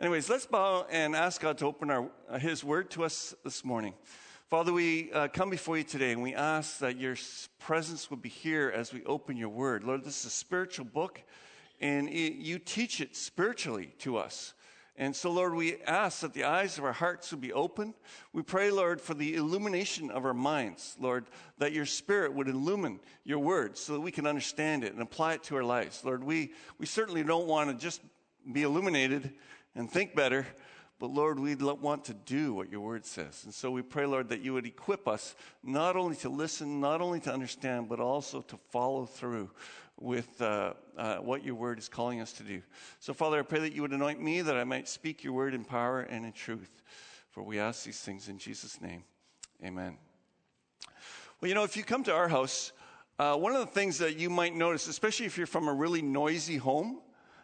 Anyways, let's bow and ask God to open our, uh, His Word to us this morning. Father, we uh, come before you today and we ask that your presence would be here as we open your Word. Lord, this is a spiritual book and it, you teach it spiritually to us. And so, Lord, we ask that the eyes of our hearts would be open. We pray, Lord, for the illumination of our minds, Lord, that your Spirit would illumine your word so that we can understand it and apply it to our lives. Lord, we, we certainly don't want to just be illuminated and think better. But Lord, we want to do what your word says. And so we pray, Lord, that you would equip us not only to listen, not only to understand, but also to follow through with uh, uh, what your word is calling us to do. So, Father, I pray that you would anoint me that I might speak your word in power and in truth. For we ask these things in Jesus' name. Amen. Well, you know, if you come to our house, uh, one of the things that you might notice, especially if you're from a really noisy home,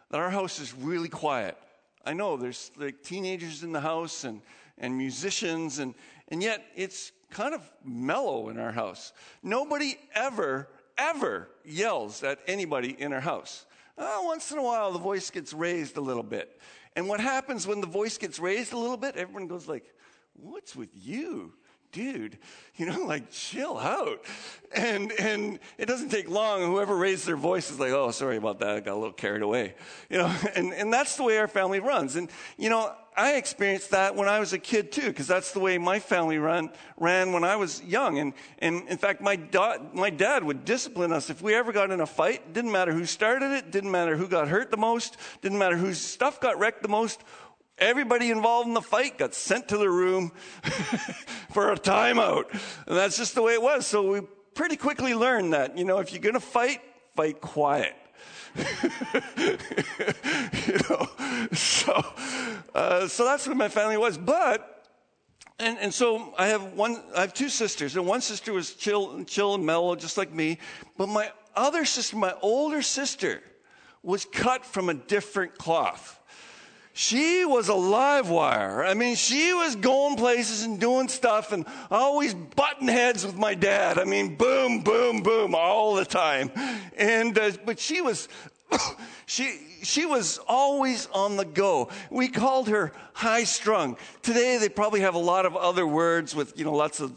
that our house is really quiet. I know there's like teenagers in the house and, and musicians, and, and yet it's kind of mellow in our house. Nobody ever, ever yells at anybody in our house. Uh, once in a while, the voice gets raised a little bit. And what happens when the voice gets raised a little bit? Everyone goes like, "What's with you?" Dude, you know, like chill out. And and it doesn't take long. Whoever raised their voice is like, oh, sorry about that. I got a little carried away. You know, and, and that's the way our family runs. And, you know, I experienced that when I was a kid too, because that's the way my family run, ran when I was young. And, and in fact, my, da- my dad would discipline us if we ever got in a fight. Didn't matter who started it, didn't matter who got hurt the most, didn't matter whose stuff got wrecked the most. Everybody involved in the fight got sent to the room for a timeout. And that's just the way it was. So we pretty quickly learned that, you know, if you're going to fight, fight quiet. you know, so, uh, so that's what my family was. But, and, and so I have one, I have two sisters, and one sister was chill, chill and mellow, just like me. But my other sister, my older sister, was cut from a different cloth she was a live wire. I mean, she was going places and doing stuff and always button heads with my dad. I mean, boom, boom, boom, all the time. And, uh, but she was, she, she was always on the go. We called her high strung. Today they probably have a lot of other words with, you know, lots of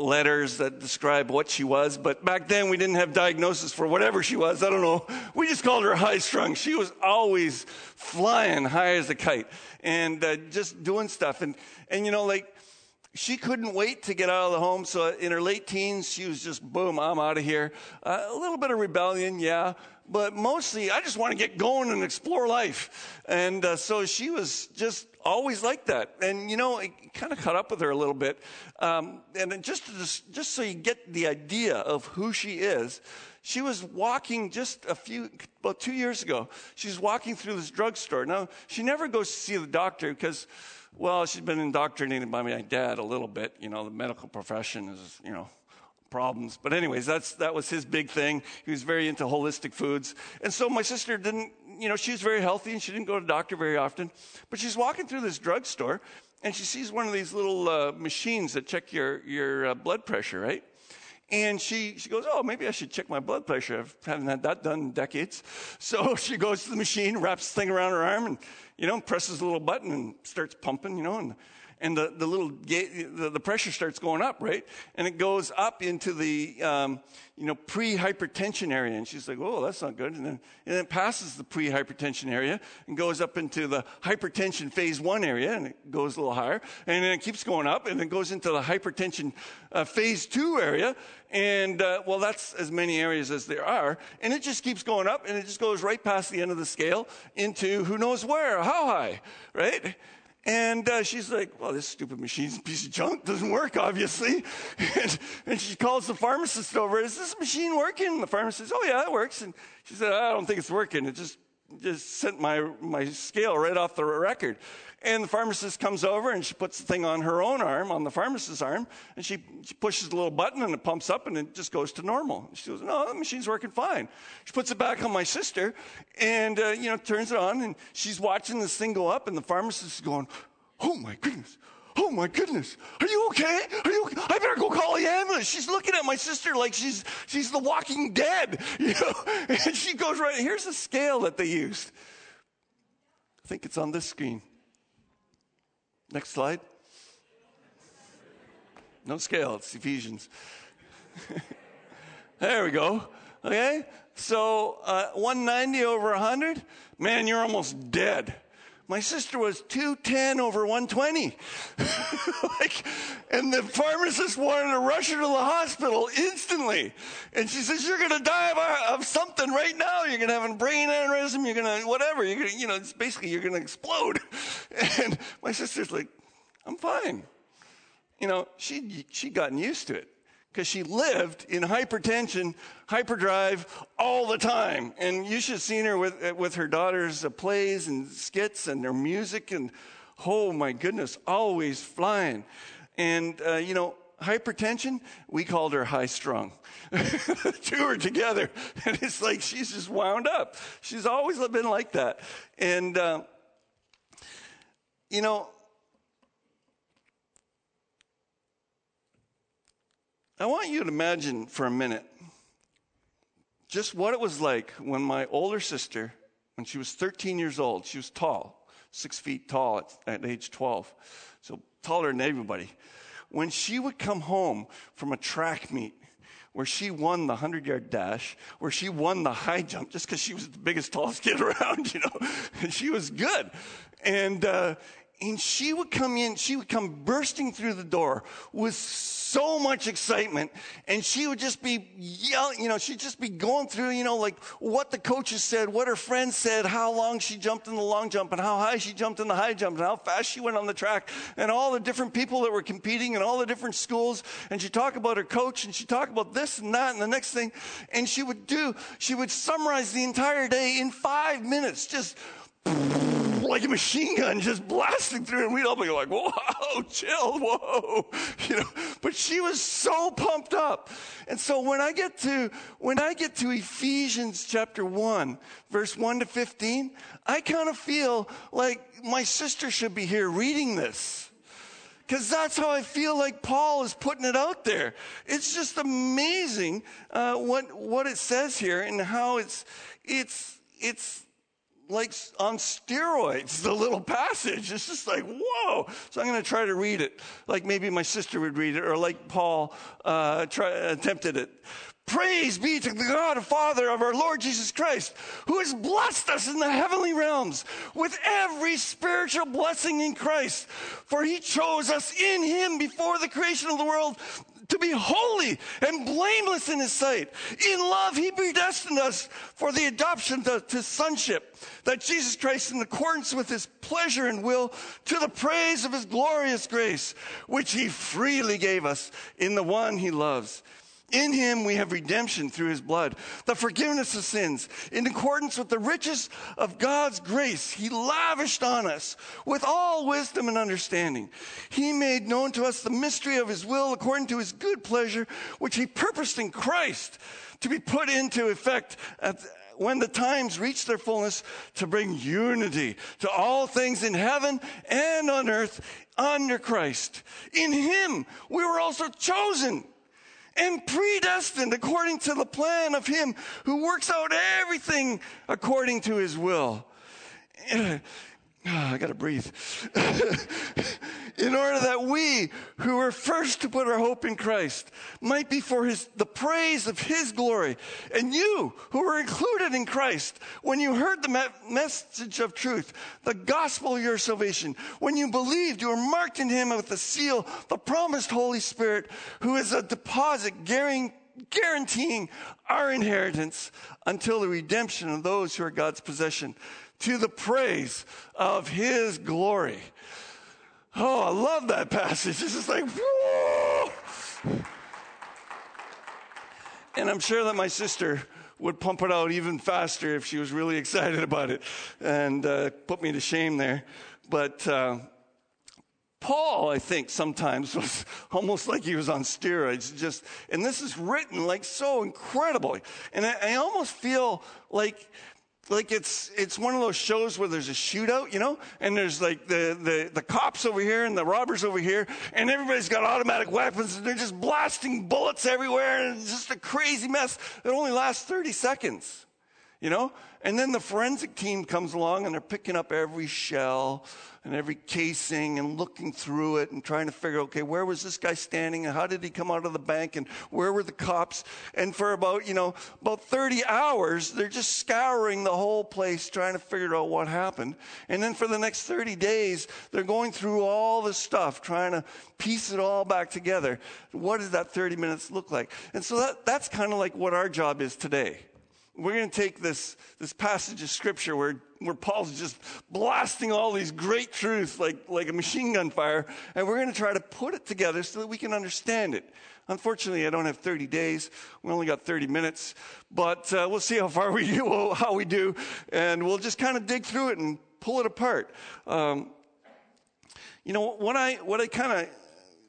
letters that describe what she was, but back then we didn't have diagnosis for whatever she was. I don't know. We just called her high strung. She was always flying high as a kite and uh, just doing stuff. And, and you know, like, she couldn't wait to get out of the home. So in her late teens, she was just, boom, I'm out of here. Uh, a little bit of rebellion, yeah. But mostly, I just want to get going and explore life. And uh, so she was just always like that. And, you know, it kind of caught up with her a little bit. Um, and just, just, just so you get the idea of who she is, she was walking just a few, about two years ago. She's walking through this drugstore. Now, she never goes to see the doctor because, well, she's been indoctrinated by my dad a little bit. You know, the medical profession is, you know, problems. But anyways, that's that was his big thing. He was very into holistic foods. And so my sister didn't you know, she was very healthy and she didn't go to the doctor very often. But she's walking through this drugstore and she sees one of these little uh, machines that check your, your uh, blood pressure, right? And she, she goes, Oh, maybe I should check my blood pressure. I haven't had that done in decades. So she goes to the machine, wraps the thing around her arm, and, you know, presses a little button and starts pumping, you know, and and the, the little the, the, pressure starts going up, right? And it goes up into the um, you know pre-hypertension area, and she's like, "Oh, that's not good." And then, and then it passes the pre-hypertension area and goes up into the hypertension phase one area, and it goes a little higher, and then it keeps going up, and then goes into the hypertension uh, phase two area, and uh, well, that's as many areas as there are, and it just keeps going up, and it just goes right past the end of the scale into who knows where, how high, right? And uh, she's like, well, this stupid machine's a piece of junk. Doesn't work, obviously. and, and, she calls the pharmacist over. Is this machine working? And the pharmacist says, oh, yeah, it works. And she said, I don't think it's working. It just, just sent my, my scale right off the record. And the pharmacist comes over and she puts the thing on her own arm, on the pharmacist's arm, and she, she pushes the little button and it pumps up and it just goes to normal. She goes, No, the machine's working fine. She puts it back on my sister and, uh, you know, turns it on and she's watching this thing go up and the pharmacist is going, Oh my goodness. Oh my goodness. Are you okay? Are you okay? I better go call the ambulance. She's looking at my sister like she's she's the walking dead. You know? And she goes right, here's the scale that they used. I think it's on this screen. Next slide. No scale, it's Ephesians. there we go. Okay? So uh, 190 over 100, man, you're almost dead. My sister was 210 over 120. like, and the pharmacist wanted to rush her to the hospital instantly. And she says, You're going to die of, of, something right now. You're going to have a brain aneurysm. You're going to, whatever. You're going to, you know, it's basically, you're going to explode. And my sister's like, I'm fine. You know, she, she'd gotten used to it because she lived in hypertension, hyperdrive all the time. And you should have seen her with, with her daughter's uh, plays and skits and their music and, oh my goodness, always flying. And, uh, you know, hypertension, we called her high strung. Two are together. And it's like she's just wound up. She's always been like that. And, uh, you know, I want you to imagine for a minute just what it was like when my older sister, when she was 13 years old, she was tall, six feet tall at, at age 12, so taller than everybody. When she would come home from a track meet where she won the 100 yard dash, where she won the high jump just because she was the biggest, tallest kid around, you know, and she was good. And, uh, and she would come in, she would come bursting through the door with so much excitement. And she would just be yelling, you know, she'd just be going through, you know, like what the coaches said, what her friends said, how long she jumped in the long jump, and how high she jumped in the high jump, and how fast she went on the track, and all the different people that were competing, and all the different schools. And she'd talk about her coach, and she'd talk about this and that, and the next thing. And she would do, she would summarize the entire day in five minutes, just like a machine gun just blasting through, and we'd all be like, whoa, chill, whoa. You know, but she was so pumped up. And so when I get to, when I get to Ephesians chapter 1, verse 1 to 15, I kind of feel like my sister should be here reading this. Because that's how I feel like Paul is putting it out there. It's just amazing uh, what what it says here and how it's it's it's like on steroids, the little passage. It's just like, whoa. So I'm going to try to read it like maybe my sister would read it or like Paul uh, try, attempted it. Praise be to the God and Father of our Lord Jesus Christ, who has blessed us in the heavenly realms with every spiritual blessing in Christ. For he chose us in him before the creation of the world to be holy and blameless in his sight. In love, he predestined us for the adoption to, to, sonship, that Jesus Christ, in accordance with his pleasure and will, to the praise of his glorious grace, which he freely gave us in the one he loves. In him we have redemption through his blood, the forgiveness of sins, in accordance with the riches of God's grace he lavished on us with all wisdom and understanding. He made known to us the mystery of his will according to his good pleasure, which he purposed in Christ to be put into effect at, when the times reach their fullness to bring unity to all things in heaven and on earth under Christ. In him we were also chosen and predestined according to the plan of Him who works out everything according to His will. Ah, I gotta breathe. in order that we, who were first to put our hope in Christ, might be for his, the praise of his glory. And you, who were included in Christ, when you heard the me- message of truth, the gospel of your salvation, when you believed, you were marked in him with the seal, the promised Holy Spirit, who is a deposit guaranteeing our inheritance until the redemption of those who are God's possession to the praise of his glory. Oh, I love that passage. It's just like, whoa. And I'm sure that my sister would pump it out even faster if she was really excited about it and uh, put me to shame there. But uh, Paul, I think, sometimes was almost like he was on steroids. Just, and this is written like so incredibly. And I, I almost feel like like it's it's one of those shows where there's a shootout, you know, and there's like the, the the cops over here and the robbers over here, and everybody's got automatic weapons and they're just blasting bullets everywhere, and it's just a crazy mess. It only lasts 30 seconds. You know? And then the forensic team comes along and they're picking up every shell and every casing and looking through it and trying to figure, okay, where was this guy standing and how did he come out of the bank and where were the cops? And for about, you know, about 30 hours, they're just scouring the whole place trying to figure out what happened. And then for the next 30 days, they're going through all the stuff, trying to piece it all back together. What does that 30 minutes look like? And so that, that's kind of like what our job is today we're going to take this, this passage of scripture where, where Paul's just blasting all these great truths like, like a machine gun fire, and we're going to try to put it together so that we can understand it. Unfortunately, I don't have 30 days. We only got 30 minutes, but uh, we'll see how far we do, how we do, and we'll just kind of dig through it and pull it apart. Um, you know, what I, what I kind of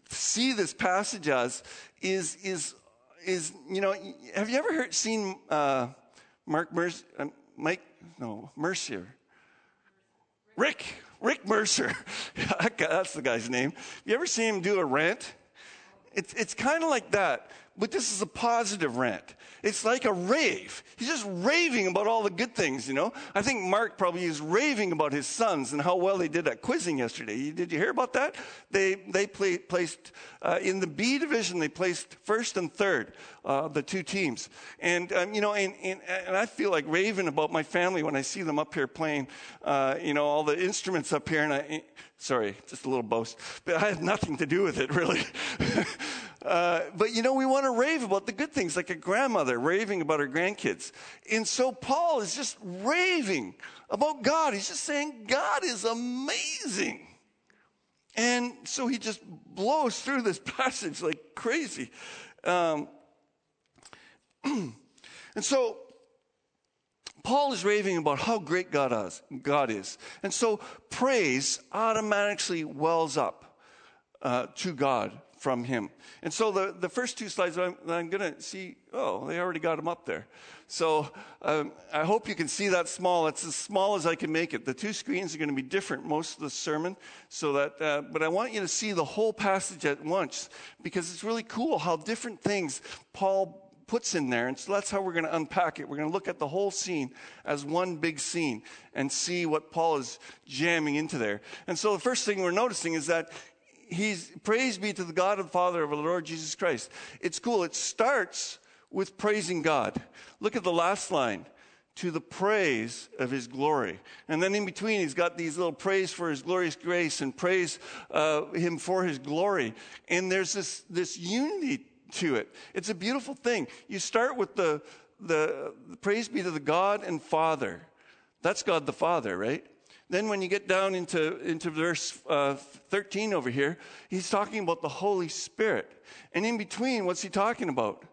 see this passage as is, is, is, you know, have you ever heard, seen, uh, Mark Mercer, uh, Mike, no, Mercier. Rick, Rick Mercer. That's the guy's name. You ever see him do a rant? It's, it's kind of like that, but this is a positive rant. It's like a rave. He's just raving about all the good things, you know. I think Mark probably is raving about his sons and how well they did at quizzing yesterday. Did you hear about that? They they play, placed uh, in the B division. They placed first and third, uh, the two teams. And um, you know, and, and, and I feel like raving about my family when I see them up here playing, uh, you know, all the instruments up here. And I, sorry, just a little boast, but I had nothing to do with it really. Uh, but you know, we want to rave about the good things, like a grandmother raving about her grandkids. And so Paul is just raving about God. He's just saying, God is amazing. And so he just blows through this passage like crazy. Um, and so Paul is raving about how great God is. God is. And so praise automatically wells up uh, to God from him. And so the, the first two slides I'm, I'm going to see, oh, they already got them up there. So um, I hope you can see that small. It's as small as I can make it. The two screens are going to be different most of the sermon. So that, uh, but I want you to see the whole passage at once because it's really cool how different things Paul puts in there. And so that's how we're going to unpack it. We're going to look at the whole scene as one big scene and see what Paul is jamming into there. And so the first thing we're noticing is that he's praise be to the God and Father of our Lord Jesus Christ. It's cool. It starts with praising God. Look at the last line. To the praise of his glory. And then in between, he's got these little praise for his glorious grace and praise uh, him for his glory. And there's this, this unity to it. It's a beautiful thing. You start with the, the, the praise be to the God and Father. That's God the Father, right? Then when you get down into, into verse uh, 13 over here, he's talking about the Holy Spirit. And in between, what's he talking about?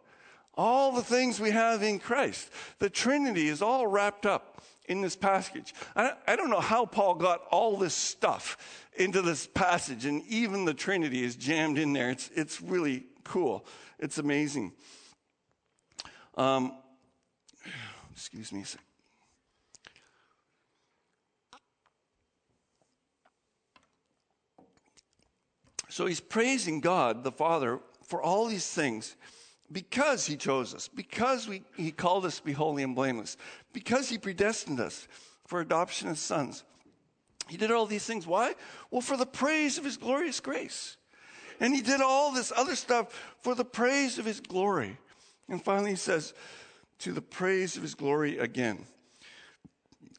All the things we have in Christ. The Trinity is all wrapped up in this passage. I, I don't know how Paul got all this stuff into this passage, and even the Trinity is jammed in there. It's, it's really cool. It's amazing. Um, excuse me a second. So he's praising God, the Father, for all these things because he chose us, because we, he called us to be holy and blameless, because he predestined us for adoption as sons. He did all these things. Why? Well, for the praise of his glorious grace. And he did all this other stuff for the praise of his glory. And finally, he says, to the praise of his glory again.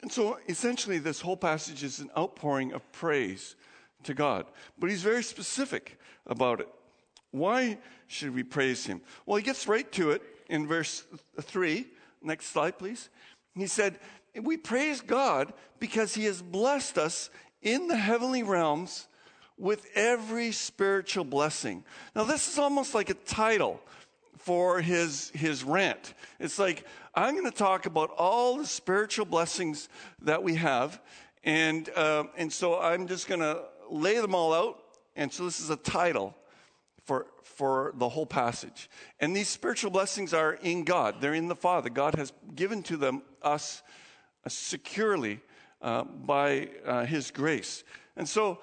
And so essentially, this whole passage is an outpouring of praise to God. But he's very specific about it. Why should we praise him? Well, he gets right to it in verse 3. Next slide, please. He said, We praise God because he has blessed us in the heavenly realms with every spiritual blessing. Now, this is almost like a title for his, his rant. It's like, I'm going to talk about all the spiritual blessings that we have. And, uh, and so I'm just going to lay them all out. And so this is a title for, for the whole passage. And these spiritual blessings are in God. They're in the Father. God has given to them us uh, securely uh, by uh, His grace. And so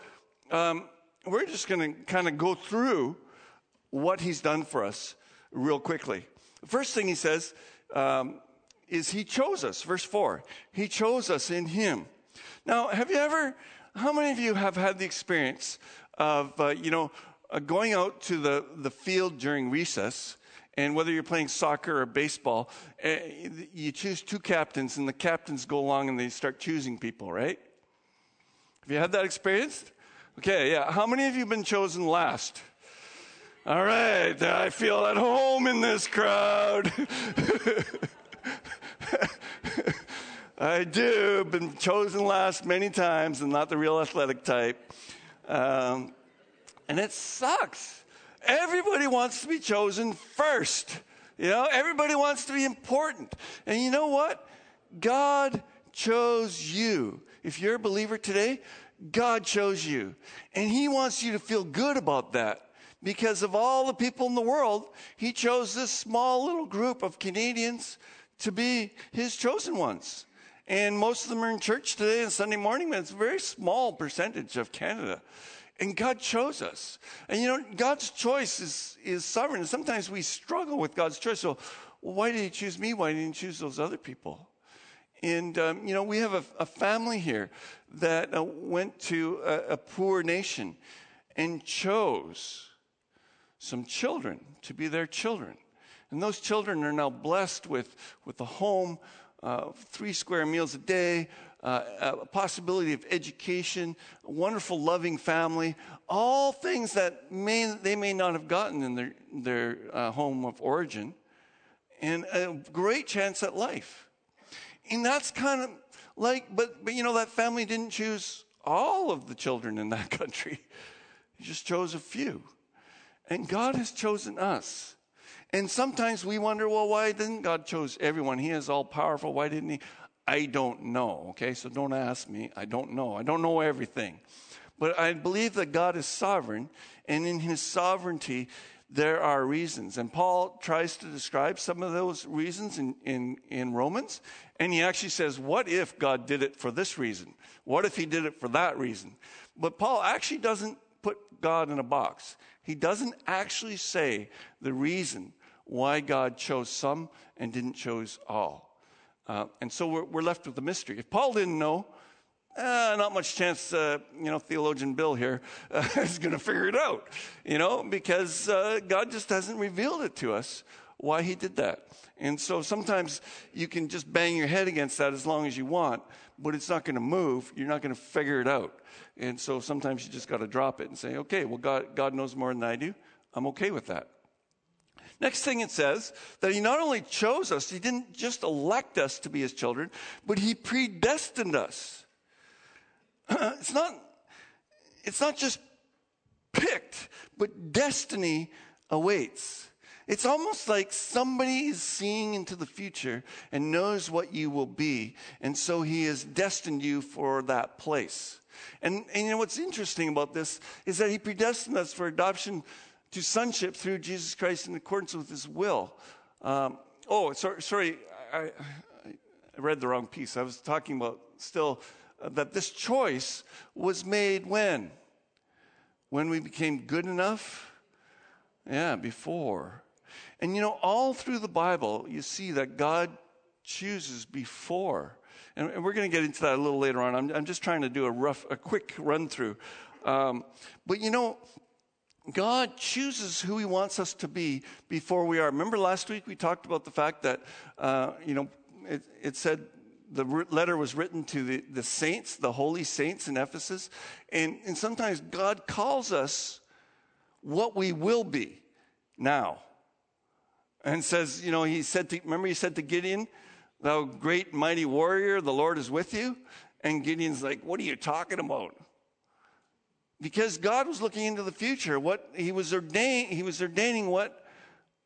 um, we're just going to kind of go through what He's done for us real quickly. First thing He says, um, is He chose us. Verse 4 He chose us in Him. Now, have you ever, how many of you have had the experience of, uh, you know, uh, going out to the, the field during recess? And whether you're playing soccer or baseball, uh, you choose two captains, and the captains go along and they start choosing people, right? Have you had that experience? Okay, yeah. How many of you have been chosen last? All right, I feel at home in this crowd. I do. Been chosen last many times and not the real athletic type. Um, and it sucks. Everybody wants to be chosen first. You know, everybody wants to be important. And you know what? God chose you. If you're a believer today, God chose you. And He wants you to feel good about that. Because of all the people in the world, He chose this small little group of Canadians to be His chosen ones. And most of them are in church today and Sunday morning, but it's a very small percentage of Canada. And God chose us. And you know, God's choice is, is sovereign. And sometimes we struggle with God's choice. So, why did He choose me? Why didn't He choose those other people? And, um, you know, we have a, a family here that uh, went to a, a poor nation and chose some children to be their children. And those children are now blessed with, with a home, uh, three square meals a day, uh, a possibility of education, a wonderful, loving family, all things that may, they may not have gotten in their, their uh, home of origin, and a great chance at life. And that's kind of like, but, but you know, that family didn't choose all of the children in that country, He just chose a few. And God has chosen us. And sometimes we wonder, well, why didn't God chose everyone? He is all powerful. Why didn't he? I don't know. Okay, so don't ask me. I don't know. I don't know everything. But I believe that God is sovereign, and in his sovereignty, there are reasons. And Paul tries to describe some of those reasons in, in, in Romans. And he actually says, What if God did it for this reason? What if he did it for that reason? But Paul actually doesn't put God in a box. He doesn't actually say the reason why God chose some and didn't choose all. Uh, and so we're, we're, left with the mystery. If Paul didn't know, uh, not much chance, uh, you know, theologian Bill here uh, is going to figure it out, you know, because uh, God just hasn't revealed it to us why he did that. And so sometimes you can just bang your head against that as long as you want, but it's not going to move. You're not going to figure it out. And so sometimes you just got to drop it and say, okay, well, God, God knows more than I do. I'm okay with that. Next thing it says that he not only chose us, he didn't just elect us to be his children, but he predestined us. it's not it's not just picked, but destiny awaits. It's almost like somebody is seeing into the future and knows what you will be, and so he has destined you for that place. And, and you know what's interesting about this is that he predestined us for adoption to sonship through Jesus Christ in accordance with his will. Um, oh, sorry, I, I, read the wrong piece. I was talking about still uh, that this choice was made when? When we became good enough? Yeah, before. And you know, all through the Bible, you see that God chooses before. And, and we're going to get into that a little later on. I'm, I'm, just trying to do a rough, a quick run through. Um, but you know, God chooses who He wants us to be before we are. Remember last week we talked about the fact that, uh, you know, it, it, said the letter was written to the, the saints, the holy saints in Ephesus. And, and sometimes God calls us what we will be now. And says, you know, He said to, remember He said to Gideon, Thou great mighty warrior, the Lord is with you. And Gideon's like, What are you talking about? Because God was looking into the future. What he was ordaining, he was ordaining what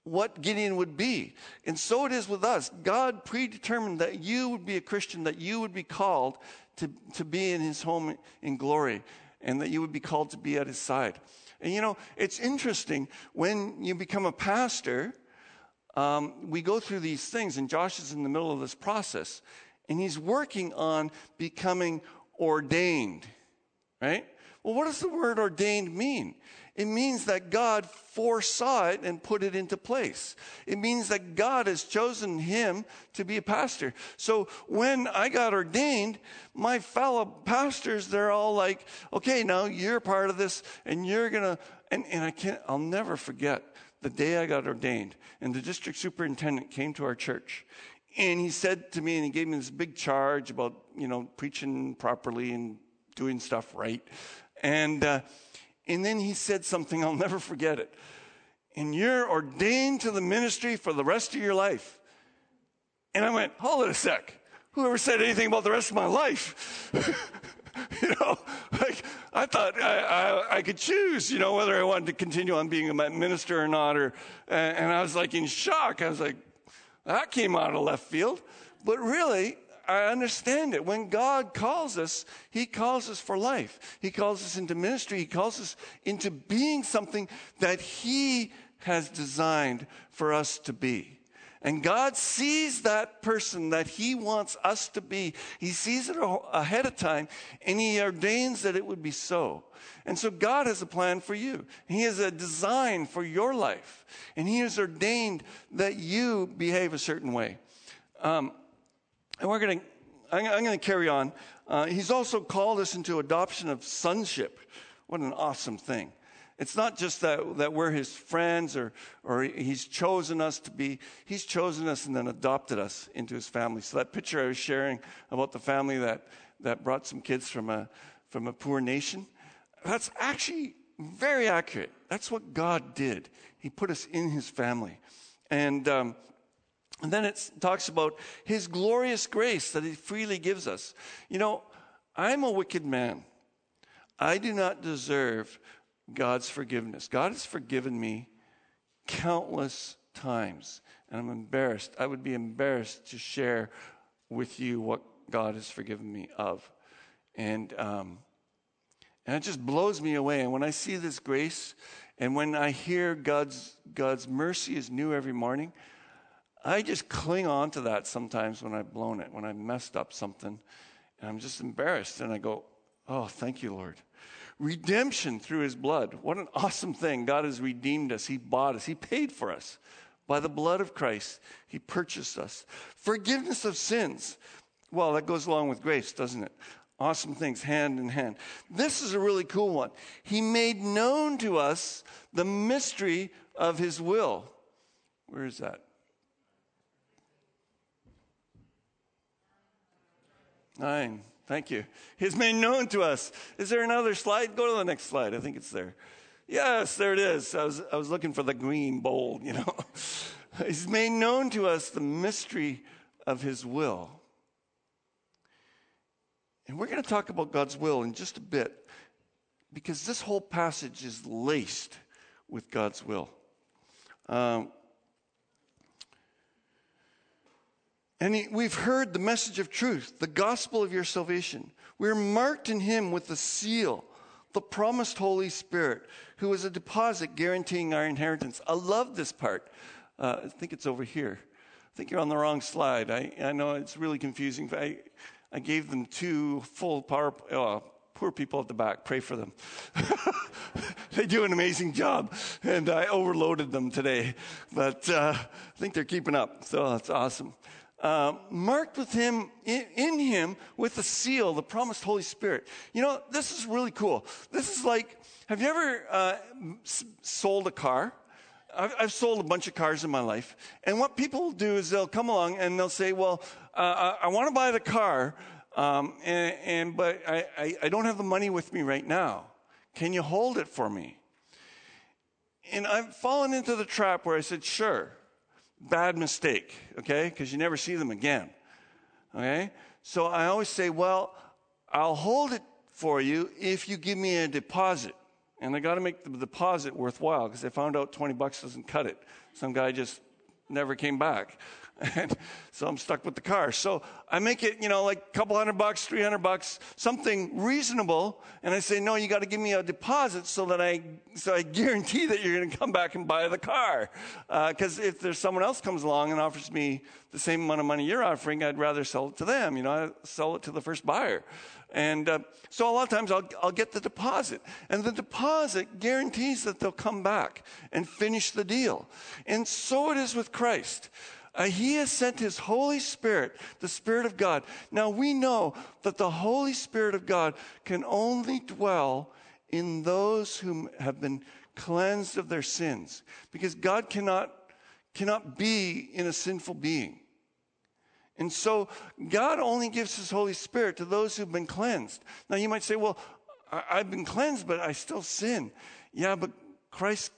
what Gideon would be. And so it is with us. God predetermined that you would be a Christian, that you would be called to, to be in his home in glory, and that you would be called to be at his side. And you know, it's interesting when you become a pastor, um, we go through these things, and Josh is in the middle of this process, and he's working on becoming ordained, right? Well, what does the word ordained mean? It means that God foresaw it and put it into place. It means that God has chosen him to be a pastor. So when I got ordained, my fellow pastors, they're all like, okay, now you're part of this and you're going to, and, and I can't, I'll never forget the day I got ordained and the district superintendent came to our church and he said to me and he gave me this big charge about, you know, preaching properly and doing stuff right. And, uh, and then he said something, I'll never forget it. And you're ordained to the ministry for the rest of your life. And I went, hold it a sec. Whoever said anything about the rest of my life? you know, like I thought I, I, I, could choose, you know, whether I wanted to continue on being a minister or not. Or, and I was like in shock. I was like, that came out of left field. But really, I understand it. When God calls us, He calls us for life. He calls us into ministry. He calls us into being something that He has designed for us to be. And God sees that person that He wants us to be. He sees it ahead of time and He ordains that it would be so. And so God has a plan for you. He has a design for your life. And He has ordained that you behave a certain way. Um, and we're going to, I'm, going to carry on. Uh, he's also called us into adoption of sonship. What an awesome thing. It's not just that, that we're his friends or, or he's chosen us to be, he's chosen us and then adopted us into his family. So that picture I was sharing about the family that, that brought some kids from a, from a poor nation, that's actually very accurate. That's what God did. He put us in his family. And um, and then it talks about his glorious grace that he freely gives us. You know, I'm a wicked man. I do not deserve God's forgiveness. God has forgiven me countless times, and I'm embarrassed. I would be embarrassed to share with you what God has forgiven me of. And, um, and it just blows me away. And when I see this grace, and when I hear God's, God's mercy is new every morning, I just cling on to that sometimes when I've blown it, when I messed up something, and I'm just embarrassed. And I go, Oh, thank you, Lord. Redemption through his blood. What an awesome thing. God has redeemed us, He bought us, He paid for us. By the blood of Christ, He purchased us. Forgiveness of sins. Well, that goes along with grace, doesn't it? Awesome things, hand in hand. This is a really cool one. He made known to us the mystery of His will. Where is that? Nine. Thank you. He's made known to us. Is there another slide? Go to the next slide. I think it's there. Yes, there it is. I was, I was looking for the green bold, you know. He's made known to us the mystery of his will. And we're going to talk about God's will in just a bit because this whole passage is laced with God's will. Um, And he, we've heard the message of truth, the gospel of your salvation. We're marked in him with the seal, the promised Holy Spirit, who is a deposit guaranteeing our inheritance. I love this part. Uh, I think it's over here. I think you're on the wrong slide. I, I know it's really confusing. I, I gave them two full power, uh, poor people at the back. Pray for them. they do an amazing job, and I overloaded them today, but uh, I think they're keeping up. So that's awesome uh, marked with him in, in, him with the seal, the promised Holy Spirit. You know, this is really cool. This is like, have you ever uh, sold a car? I've, I've, sold a bunch of cars in my life, and what people do is they'll come along and they'll say, "Well, uh, I, I want to buy the car, um, and, and, but I, I, I don't have the money with me right now. Can you hold it for me?" And I've fallen into the trap where I said, "Sure." Bad mistake, okay? Because you never see them again, okay? So I always say, well, I'll hold it for you if you give me a deposit. And I got to make the deposit worthwhile because I found out 20 bucks doesn't cut it. Some guy just never came back. And so I'm stuck with the car. So I make it, you know, like a couple hundred bucks, 300 bucks, something reasonable. And I say, no, you got to give me a deposit so that I, so I guarantee that you're going to come back and buy the car. Because uh, if there's someone else comes along and offers me the same amount of money you're offering, I'd rather sell it to them. You know, I sell it to the first buyer. And uh, so a lot of times I'll, I'll get the deposit. And the deposit guarantees that they'll come back and finish the deal. And so it is with Christ. Uh, he has sent his Holy Spirit, the Spirit of God. Now we know that the Holy Spirit of God can only dwell in those who have been cleansed of their sins because God cannot, cannot be in a sinful being. And so God only gives his Holy Spirit to those who've been cleansed. Now you might say, well, I've been cleansed, but I still sin. Yeah, but Christ's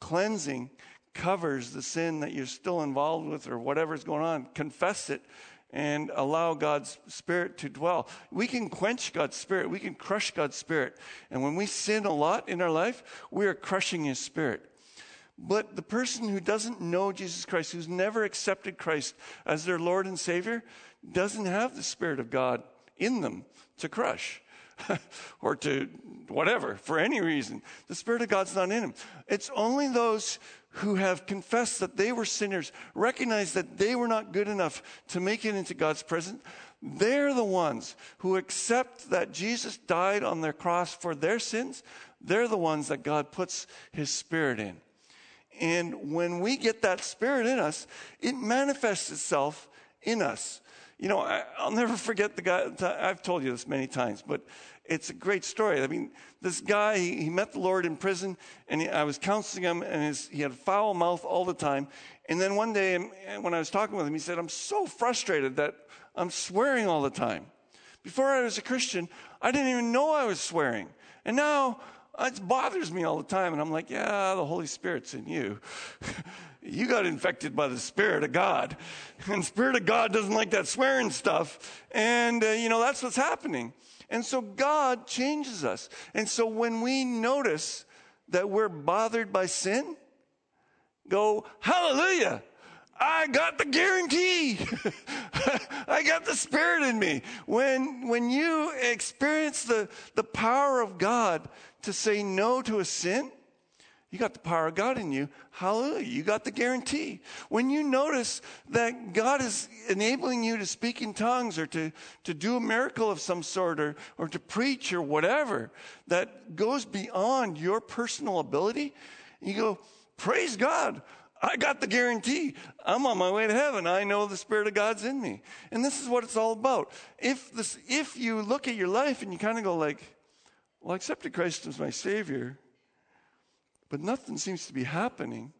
cleansing covers the sin that you're still involved with or whatever's going on. Confess it and allow God's Spirit to dwell. We can quench God's Spirit, we can crush God's Spirit. And when we sin a lot in our life, we are crushing His Spirit. But the person who doesn't know Jesus Christ, who's never accepted Christ as their Lord and Savior, doesn't have the Spirit of God in them to crush. or to whatever, for any reason. The Spirit of God's not in him. It's only those who have confessed that they were sinners, recognized that they were not good enough to make it into God's presence. They're the ones who accept that Jesus died on their cross for their sins. They're the ones that God puts his Spirit in. And when we get that spirit in us, it manifests itself in us. You know, I, will never forget the guy, I've told you this many times, but it's a great story. I mean, this guy, he, he met the Lord in prison, and he, I was counseling him, and his, he had a foul mouth all the time. And then one day, when I was talking with him, he said, I'm so frustrated that I'm swearing all the time. Before I was a Christian, I didn't even know I was swearing. And now it bothers me all the time. And I'm like, yeah, the Holy Spirit's in you. you got infected by the Spirit of God. And Spirit of God doesn't like that swearing stuff. And, uh, you know, that's what's happening. And so God changes us. And so when we notice that we're bothered by sin, go, hallelujah. I got the guarantee. I got the spirit in me. When, when you experience the, the power of God to say no to a sin, you got the power of God in you. Hallelujah. You got the guarantee. When you notice that God is enabling you to speak in tongues or to, to do a miracle of some sort or, or to preach or whatever that goes beyond your personal ability, you go, Praise God. I got the guarantee. I'm on my way to heaven. I know the Spirit of God's in me. And this is what it's all about. If, this, if you look at your life and you kind of go like, well, I accepted Christ as my Savior, but nothing seems to be happening,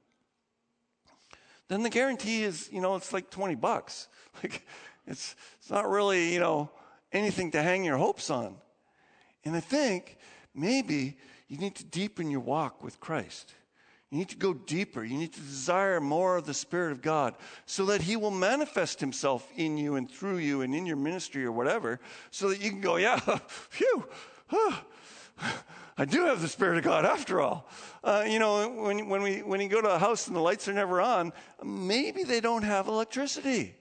then the guarantee is, you know, it's like 20 bucks. Like, it's, it's not really, you know, anything to hang your hopes on. And I think maybe you need to deepen your walk with Christ. You need to go deeper. You need to desire more of the Spirit of God so that He will manifest Himself in you and through you and in your ministry or whatever, so that you can go, yeah, phew, huh, I do have the Spirit of God after all. Uh, you know, when, when, we, when you go to a house and the lights are never on, maybe they don't have electricity,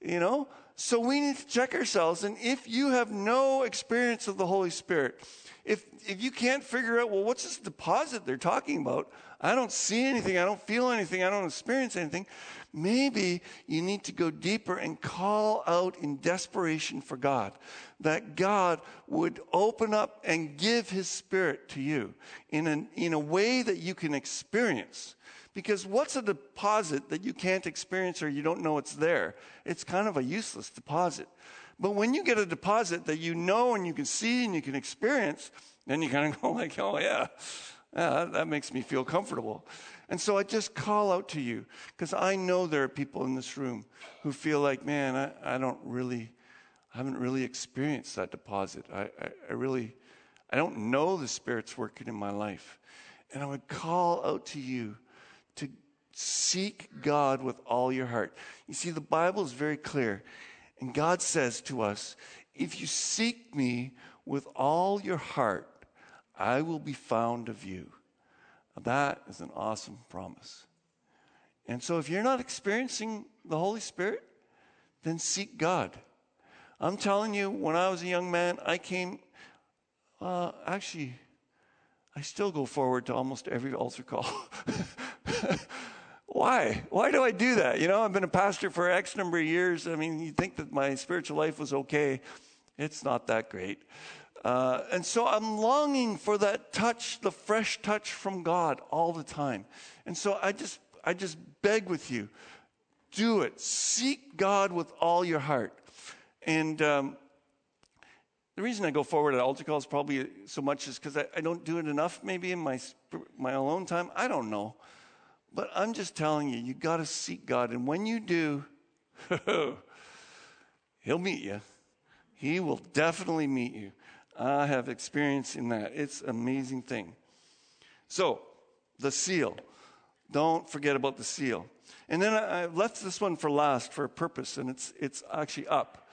you know? So we need to check ourselves. And if you have no experience of the Holy Spirit, if, if you can't figure out, well, what's this deposit they're talking about? I don't see anything. I don't feel anything. I don't experience anything. Maybe you need to go deeper and call out in desperation for God that God would open up and give his spirit to you in, an, in a way that you can experience. Because what's a deposit that you can't experience or you don't know it's there? It's kind of a useless deposit. But when you get a deposit that you know and you can see and you can experience, then you kind of go like, oh yeah, yeah that, that makes me feel comfortable. And so I just call out to you because I know there are people in this room who feel like, man, I, I don't really, I haven't really experienced that deposit. I, I, I really, I don't know the Spirit's working in my life. And I would call out to you to seek God with all your heart. You see, the Bible is very clear. And God says to us, if you seek me with all your heart, I will be found of you. That is an awesome promise. And so if you're not experiencing the Holy Spirit, then seek God. I'm telling you, when I was a young man, I came, uh, actually, I still go forward to almost every altar call. Why? Why do I do that? You know, I've been a pastor for X number of years. I mean, you think that my spiritual life was okay. It's not that great. Uh, and so I'm longing for that touch, the fresh touch from God all the time. And so I just, I just beg with you, do it. Seek God with all your heart. And um, the reason I go forward at altar calls probably so much is because I, I, don't do it enough, maybe in my my alone time. I don't know, but I'm just telling you, you got to seek God, and when you do, He'll meet you. He will definitely meet you. I have experience in that. It's an amazing thing. So, the seal. Don't forget about the seal. And then I left this one for last for a purpose, and it's, it's actually up.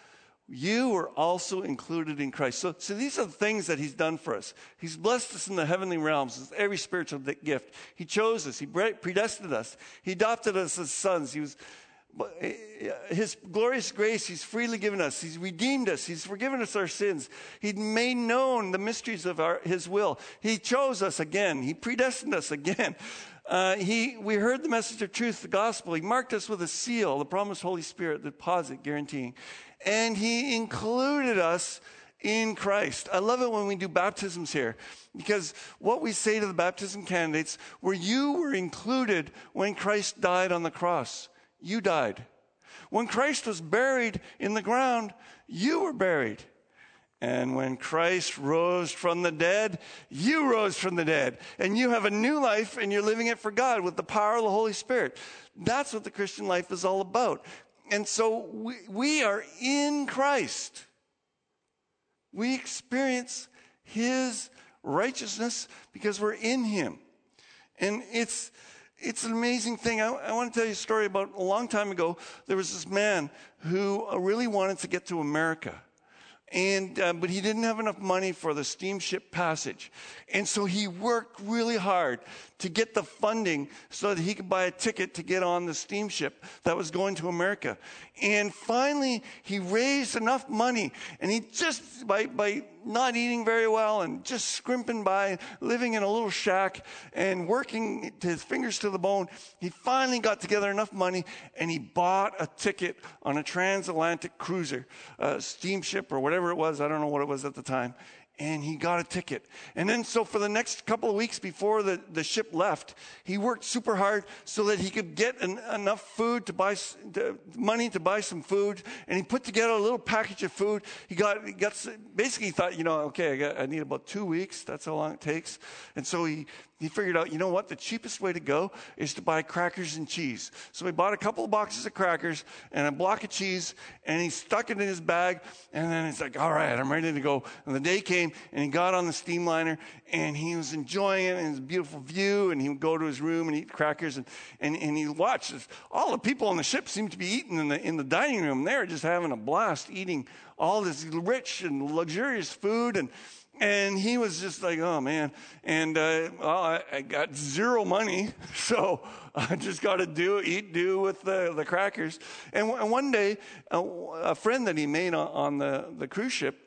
You were also included in Christ. So, so these are the things that He's done for us. He's blessed us in the heavenly realms with every spiritual gift. He chose us. He predestined us. He adopted us as sons. He was Eh, his glorious grace he's freely given us he's redeemed us he's forgiven us our sins he made known the mysteries of our, his will he chose us again he predestined us again uh, he, we heard the message of truth the gospel he marked us with a seal the promised holy spirit the deposit guaranteeing and he included us in Christ. I love it when we do baptisms here because what we say to the baptism candidates were you were included when Christ died on the cross you died. When Christ was buried in the ground, you were buried. And when Christ rose from the dead, you rose from the dead. And you have a new life and you're living it for God with the power of the Holy Spirit. That's what the Christian life is all about. And so we, we are in Christ. We experience His righteousness because we're in Him. And it's, it's an amazing thing. I, I, want to tell you a story about a long time ago. There was this man who uh, really wanted to get to America. And, uh, but he didn't have enough money for the steamship passage. And so he worked really hard to get the funding so that he could buy a ticket to get on the steamship that was going to America. And finally, he raised enough money and he just, by, by not eating very well and just scrimping by, living in a little shack and working his fingers to the bone, he finally got together enough money and he bought a ticket on a transatlantic cruiser, a steamship or whatever it was. I don't know what it was at the time and he got a ticket. And then, so for the next couple of weeks before the, the ship left, he worked super hard so that he could get an, enough food to buy to, money to buy some food. And he put together a little package of food. He got, he got basically he thought, you know, okay, I, got, I need about two weeks. That's how long it takes. And so he he figured out, you know what, the cheapest way to go is to buy crackers and cheese. So he bought a couple of boxes of crackers and a block of cheese, and he stuck it in his bag, and then he's like, all right, I'm ready to go. And the day came, and he got on the steamliner, and he was enjoying it, and his beautiful view, and he would go to his room and eat crackers, and, and, and he watched. All the people on the ship seemed to be eating in the, in the dining room. They were just having a blast eating all this rich and luxurious food, and and he was just like, oh man. And uh, well, I, I, got zero money, so I just got to do, eat, do with the, the crackers. And, w- and one day, a, a, friend that he made on, on, the, the cruise ship,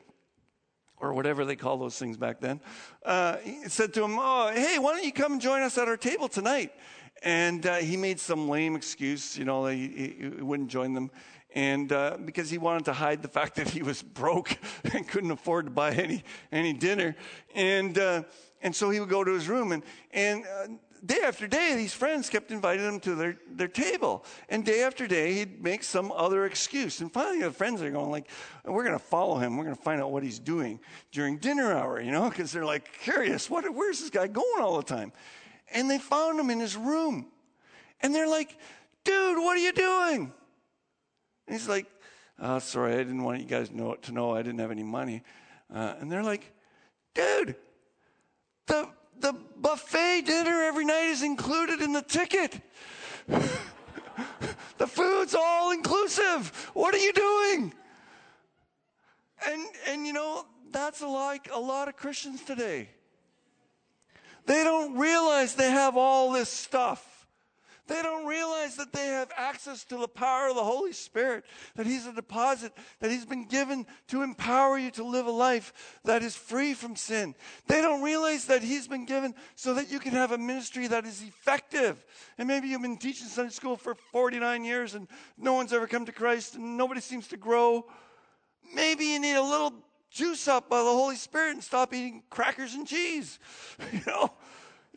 or whatever they call those things back then, uh, said to him, oh, hey, why don't you come join us at our table tonight? And uh, he made some lame excuse, you know, he, he wouldn't join them and uh, because he wanted to hide the fact that he was broke and couldn't afford to buy any any dinner, and uh, and so he would go to his room and and. Uh, day after day, these friends kept inviting him to their, their table. And day after day, he'd make some other excuse. And finally, the friends are going like, we're going to follow him. We're going to find out what he's doing during dinner hour, you know, because they're like curious. What, where's this guy going all the time? And they found him in his room. And they're like, dude, what are you doing? And he's like, oh, sorry, I didn't want you guys know, to know I didn't have any money. Uh, and they're like, dude, the, the buffet dinner every night is included in the ticket. the food's all inclusive. What are you doing? And, and you know, that's like a lot of Christians today. They don't realize they have all this stuff. They don't realize that they have access to the power of the Holy Spirit, that He's a deposit that He's been given to empower you to live a life that is free from sin. They don't realize that He's been given so that you can have a ministry that is effective. And maybe you've been teaching Sunday school for 49 years and no one's ever come to Christ and nobody seems to grow. Maybe you need a little juice up by the Holy Spirit and stop eating crackers and cheese. You know?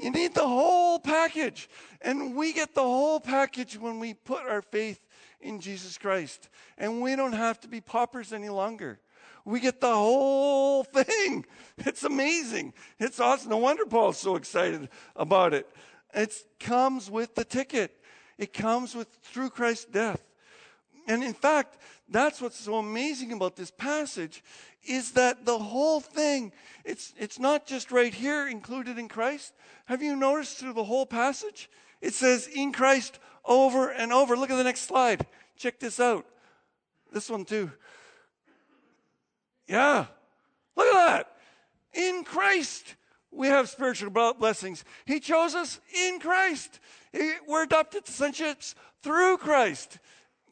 You need the whole package. And we get the whole package when we put our faith in Jesus Christ. And we don't have to be paupers any longer. We get the whole thing. It's amazing. It's awesome. No wonder Paul's so excited about it. It comes with the ticket. It comes with through Christ's death. And in fact, that's what's so amazing about this passage is that the whole thing, it's, it's not just right here included in Christ. Have you noticed through the whole passage? It says in Christ over and over. Look at the next slide. Check this out. This one too. Yeah. Look at that. In Christ, we have spiritual blessings. He chose us in Christ. We're adopted to sonships through Christ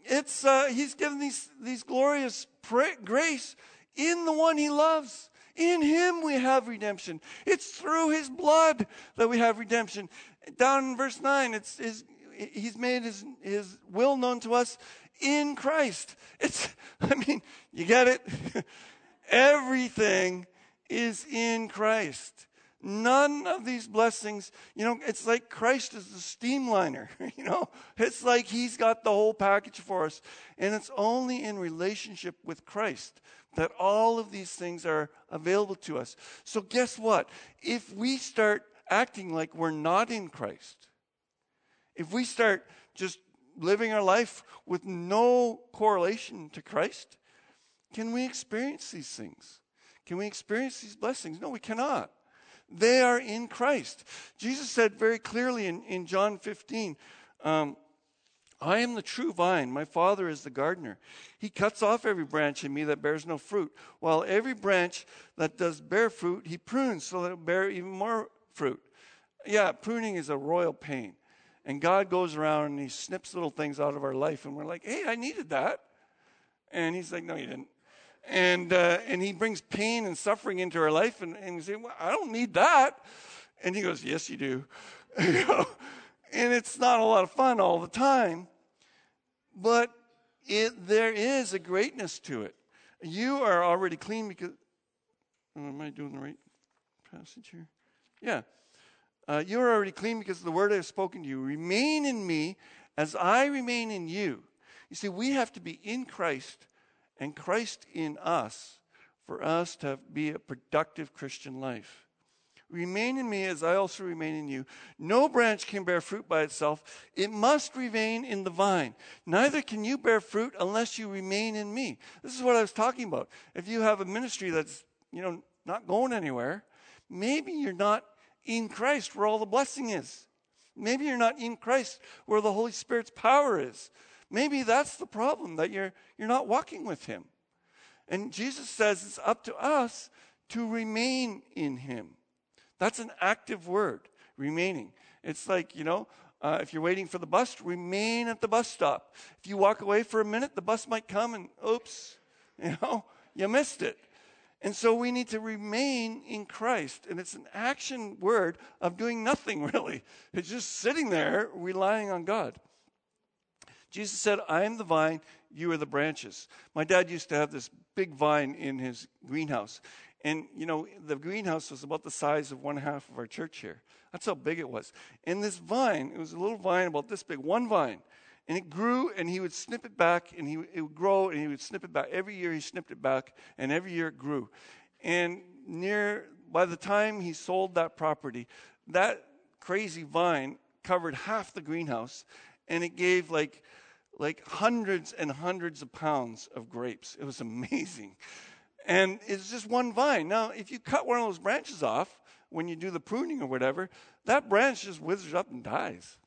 it's uh, he's given these these glorious pra- grace in the one he loves. In him we have redemption. It's through his blood that we have redemption. Down in verse 9, it's his, he's made his, his will known to us in Christ. It's, I mean, you get it? Everything is in Christ. None of these blessings, you know, it's like Christ is the steamliner, you know? It's like he's got the whole package for us. And it's only in relationship with Christ that all of these things are available to us. So guess what? If we start acting like we're not in Christ, if we start just living our life with no correlation to Christ, can we experience these things? Can we experience these blessings? No, we cannot. They are in Christ. Jesus said very clearly in, in John 15, um, I am the true vine. My Father is the gardener. He cuts off every branch in me that bears no fruit, while every branch that does bear fruit, he prunes so that it bear even more fruit. Yeah, pruning is a royal pain. And God goes around and he snips little things out of our life, and we're like, hey, I needed that. And he's like, no, you didn't and uh, and he brings pain and suffering into our life, and, and we say, well, I don't need that, and he goes, yes, you do, and it's not a lot of fun all the time, but it there is a greatness to it. You are already clean because. Oh, am I doing the right passage here? Yeah. Uh, you are already clean because of the word I have spoken to you. Remain in me as I remain in you. You see, we have to be in Christ and Christ in us for us to be a productive Christian life. Remain in me as I also remain in you. No branch can bear fruit by itself. It must remain in the vine. Neither can you bear fruit unless you remain in me. This is what I was talking about. If you have a ministry that's, you know, not going anywhere, maybe you're not in Christ where all the blessing is. Maybe you're not in Christ where the Holy Spirit's power is. Maybe that's the problem that you're you're not walking with him. And Jesus says it's up to us to remain in him. That's an active word, remaining. It's like, you know, uh, if you're waiting for the bus, remain at the bus stop. If you walk away for a minute, the bus might come and oops, you know, you missed it. And so we need to remain in Christ. And it's an action word of doing nothing really. It's just sitting there relying on God. Jesus said, I am the vine, you are the branches. My dad used to have this big vine in his greenhouse. And, you know, the greenhouse was about the size of one half of our church here. That's how big it was. And this vine, it was a little vine about this big, one vine. And it grew, and he would snip it back, and he, it would grow, and he would snip it back. Every year he snipped it back, and every year it grew. And near, by the time he sold that property, that crazy vine covered half the greenhouse, and it gave like like hundreds and hundreds of pounds of grapes. It was amazing. And it's just one vine. Now, if you cut one of those branches off when you do the pruning or whatever, that branch just withers up and dies.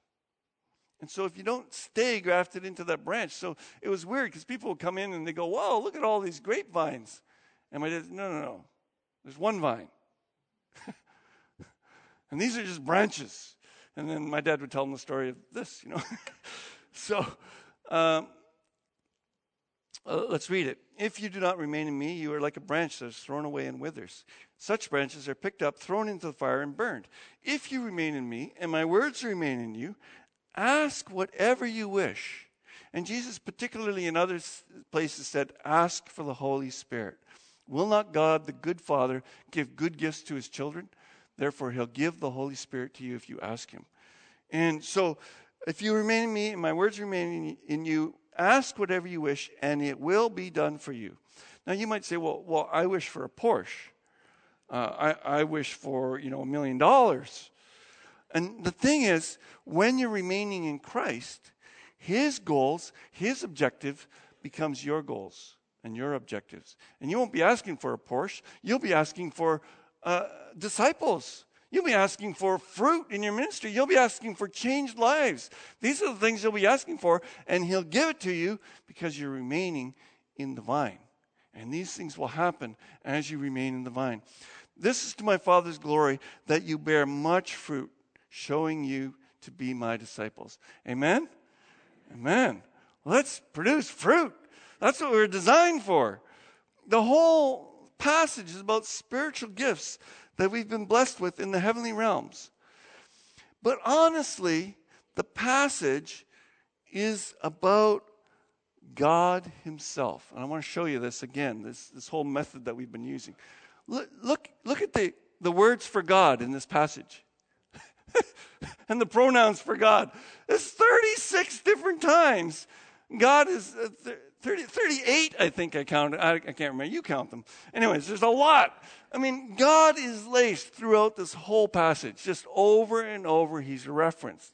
And so if you don't stay grafted into that branch, so it was weird because people would come in and they go, Whoa, look at all these grapevines. And my dad No, no, no. There's one vine. and these are just branches. And then my dad would tell them the story of this, you know. so um, uh, let's read it. If you do not remain in me, you are like a branch that is thrown away and withers. Such branches are picked up, thrown into the fire, and burned. If you remain in me, and my words remain in you, ask whatever you wish. And Jesus, particularly in other places, said, Ask for the Holy Spirit. Will not God, the good Father, give good gifts to his children? Therefore, he'll give the Holy Spirit to you if you ask him. And so, if you remain in me and my words remain in you, ask whatever you wish and it will be done for you. Now, you might say, well, well I wish for a Porsche. Uh, I, I wish for, you know, a million dollars. And the thing is, when you're remaining in Christ, his goals, his objective becomes your goals and your objectives. And you won't be asking for a Porsche, you'll be asking for uh, disciples. You'll be asking for fruit in your ministry. You'll be asking for changed lives. These are the things you'll be asking for, and He'll give it to you because you're remaining in the vine. And these things will happen as you remain in the vine. This is to my Father's glory that you bear much fruit, showing you to be my disciples. Amen? Amen. Let's produce fruit. That's what we're designed for. The whole passage is about spiritual gifts that we've been blessed with in the heavenly realms. But honestly, the passage is about God Himself. And I want to show you this again, this, this whole method that we've been using. Look, look, look at the, the words for God in this passage. and the pronouns for God. It's 36 different times. God is uh, 30, 38, I think I counted. I, I can't remember. You count them. Anyways, there's a lot. I mean, God is laced throughout this whole passage. Just over and over, he's referenced.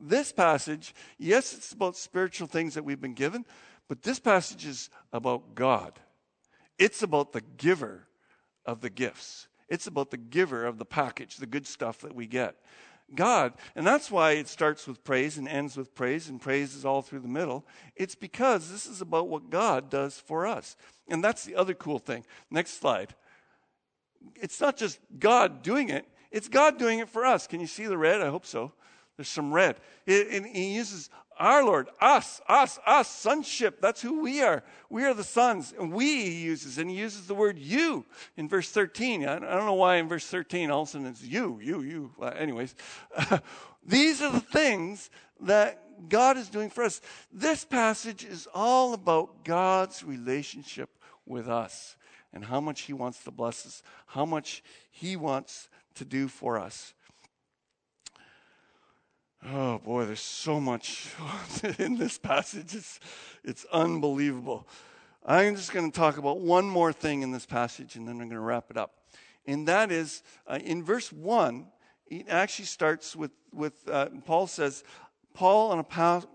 This passage, yes, it's about spiritual things that we've been given, but this passage is about God. It's about the giver of the gifts. It's about the giver of the package, the good stuff that we get. God. And that's why it starts with praise and ends with praise, and praise is all through the middle. It's because this is about what God does for us. And that's the other cool thing. Next slide. It's not just God doing it, it's God doing it for us. Can you see the red? I hope so. There's some red. and he uses our Lord, us, us, us, sonship. That's who we are. We are the sons. And we, he uses, and he uses the word you in verse 13. I don't know why in verse 13 all of a sudden it's you, you, you. Well, anyways, uh, these are the things that God is doing for us. This passage is all about God's relationship with us and how much he wants to bless us, how much he wants to do for us. Oh boy, there's so much in this passage. It's, it's unbelievable. I'm just going to talk about one more thing in this passage and then I'm going to wrap it up. And that is uh, in verse 1, it actually starts with, with uh, Paul says, Paul, an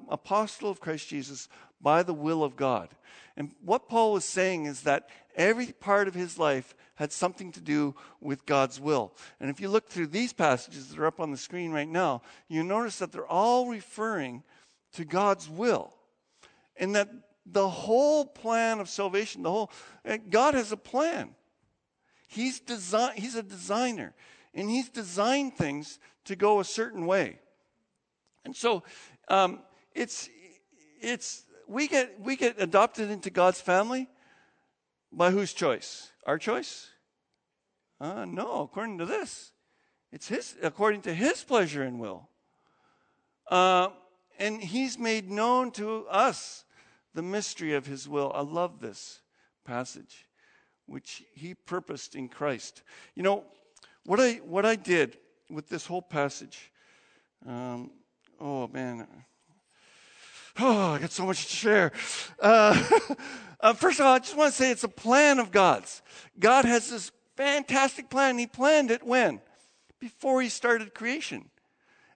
apostle of Christ Jesus, by the will of God. And what Paul was saying is that every part of his life had something to do with God's will. And if you look through these passages that are up on the screen right now, you notice that they're all referring to God's will. And that the whole plan of salvation, the whole, eh, God has a plan. He's, design, he's a designer, and He's designed things to go a certain way. And so um, it's, it's, we, get, we get adopted into God's family by whose choice? Our choice? Uh, no, according to this. It's his, according to his pleasure and will. Uh, and he's made known to us the mystery of his will. I love this passage, which he purposed in Christ. You know, what I, what I did with this whole passage, um, oh man, oh, I got so much to share. Uh, uh, first of all, I just want to say it's a plan of God's. God has this fantastic plan. He planned it when? Before he started creation.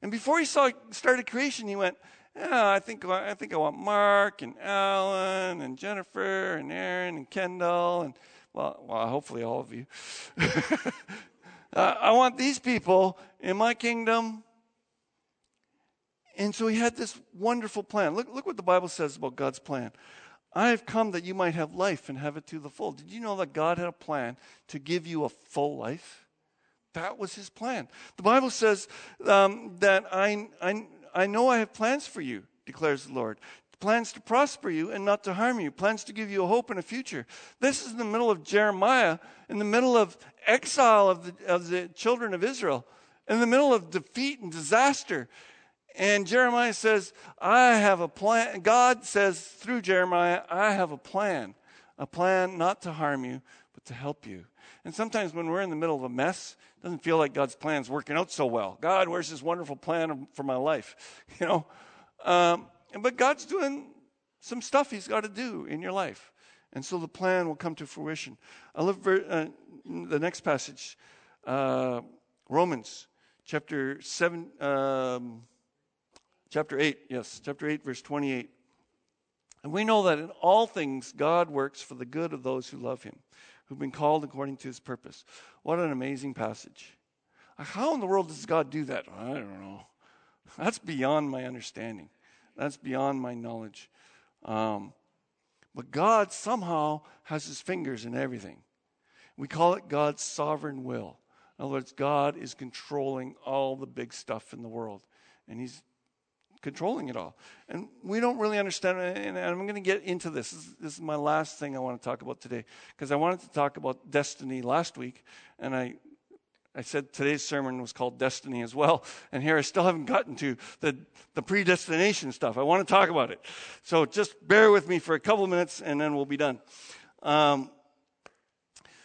And before he saw, started creation, he went, yeah, I think I think I want Mark and Alan and Jennifer and Aaron and Kendall and well, well hopefully all of you. uh, I want these people in my kingdom. And so he had this wonderful plan. Look, look what the Bible says about God's plan. I have come that you might have life and have it to the full. Did you know that God had a plan to give you a full life? That was his plan. The Bible says um, that I, I, I know I have plans for you, declares the Lord. Plans to prosper you and not to harm you, plans to give you a hope and a future. This is in the middle of Jeremiah, in the middle of exile of the, of the children of Israel, in the middle of defeat and disaster. And Jeremiah says, I have a plan. God says through Jeremiah, I have a plan. A plan not to harm you, but to help you. And sometimes when we're in the middle of a mess, it doesn't feel like God's plan is working out so well. God, where's this wonderful plan for my life? You know? Um, but God's doing some stuff He's got to do in your life. And so the plan will come to fruition. I love uh, the next passage, uh, Romans chapter 7. Um, Chapter 8, yes, chapter 8, verse 28. And we know that in all things God works for the good of those who love him, who've been called according to his purpose. What an amazing passage. How in the world does God do that? I don't know. That's beyond my understanding, that's beyond my knowledge. Um, but God somehow has his fingers in everything. We call it God's sovereign will. In other words, God is controlling all the big stuff in the world. And he's controlling it all. And we don't really understand, and I'm going to get into this. This is, my last thing I want to talk about today, because I wanted to talk about destiny last week, and I, I said today's sermon was called Destiny as well, and here I still haven't gotten to the, the predestination stuff. I want to talk about it. So just bear with me for a couple minutes, and then we'll be done. Um,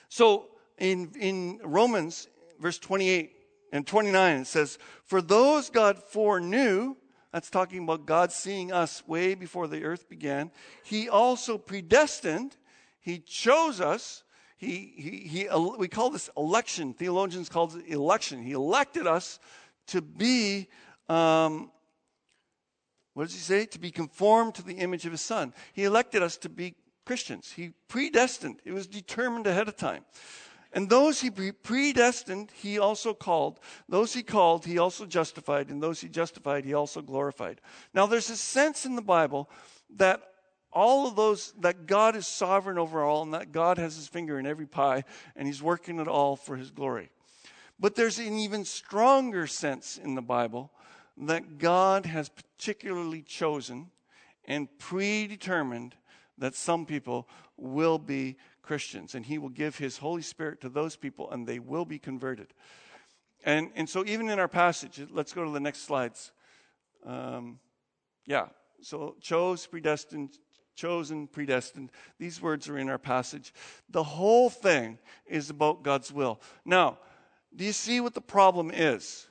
so in, in Romans, verse 28 and 29, it says, For those God foreknew, that's talking about God seeing us way before the earth began. He also predestined, He chose us. He, he, he, we call this election. Theologians call it election. He elected us to be, um, what does he say? To be conformed to the image of his son. He elected us to be Christians. He predestined. It was determined ahead of time. And those he predestined, he also called. Those he called, he also justified. And those he justified, he also glorified. Now, there's a sense in the Bible that all of those, that God is sovereign over all, and that God has his finger in every pie, and he's working it all for his glory. But there's an even stronger sense in the Bible that God has particularly chosen and predetermined that some people will be Christians, and He will give His Holy Spirit to those people, and they will be converted. And, and so, even in our passage, let's go to the next slides. Um, yeah, so chose, predestined, chosen, predestined. These words are in our passage. The whole thing is about God's will. Now, do you see what the problem is?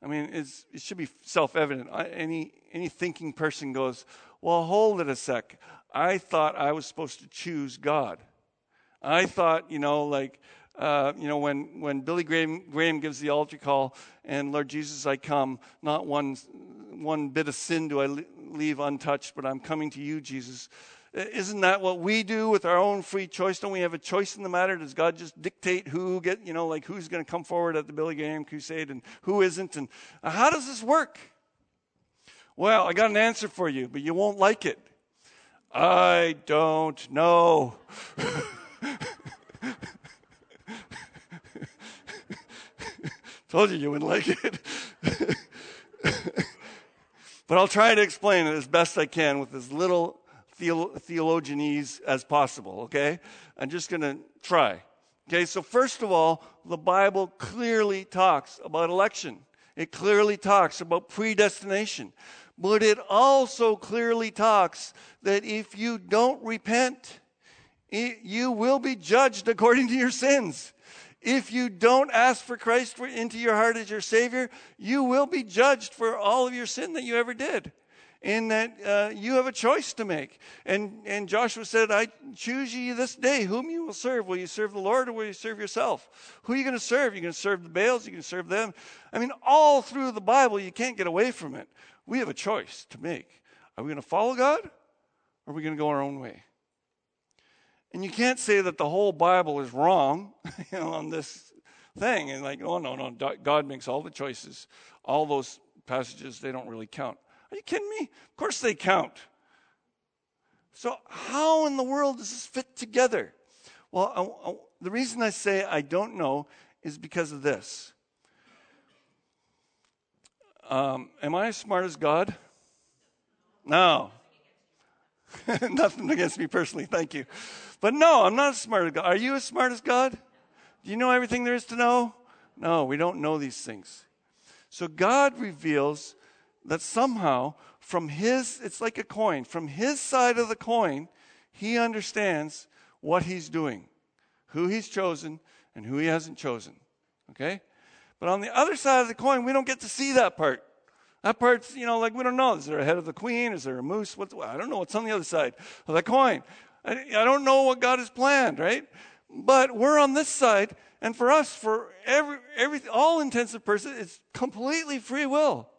I mean, it should be self evident. Any, any thinking person goes, Well, hold it a sec. I thought I was supposed to choose God. I thought, you know, like, uh, you know, when, when Billy Graham, Graham gives the altar call, and Lord Jesus, I come, not one, one bit of sin do I leave untouched, but I'm coming to you, Jesus. Isn't that what we do with our own free choice? Don't we have a choice in the matter? Does God just dictate who get, you know, like who's going to come forward at the Billy Graham crusade and who isn't? And how does this work? Well, I got an answer for you, but you won't like it. I don't know. Told you you wouldn't like it. but I'll try to explain it as best I can with as little theolo- theologianese as possible, okay? I'm just going to try. Okay, so first of all, the Bible clearly talks about election. It clearly talks about predestination. But it also clearly talks that if you don't repent, you will be judged according to your sins. If you don't ask for Christ into your heart as your Savior, you will be judged for all of your sin that you ever did. In that uh, you have a choice to make. And, and Joshua said, I choose you this day whom you will serve. Will you serve the Lord or will you serve yourself? Who are you going to serve? You're going to serve the Baals? Going to serve them? I mean, all through the Bible, you can't get away from it. We have a choice to make. Are we going to follow God or are we going to go our own way? And you can't say that the whole Bible is wrong you know, on this thing. And like, oh, no, no, God makes all the choices. All those passages, they don't really count. Are you kidding me? Of course they count. So, how in the world does this fit together? Well, I, I, the reason I say I don't know is because of this. Um, am I as smart as God? No. Nothing against me personally, thank you. But no, I'm not as smart as God. Are you as smart as God? Do you know everything there is to know? No, we don't know these things. So God reveals that somehow from his, it's like a coin, from his side of the coin, he understands what he's doing, who he's chosen, and who he hasn't chosen. Okay? But on the other side of the coin, we don't get to see that part. That part's, you know, like we don't know. Is there a head of the queen? Is there a moose? What's, I don't know what's on the other side of the coin. I, I don't know what God has planned, right? But we're on this side, and for us, for every, every all intensive person, it's completely free will.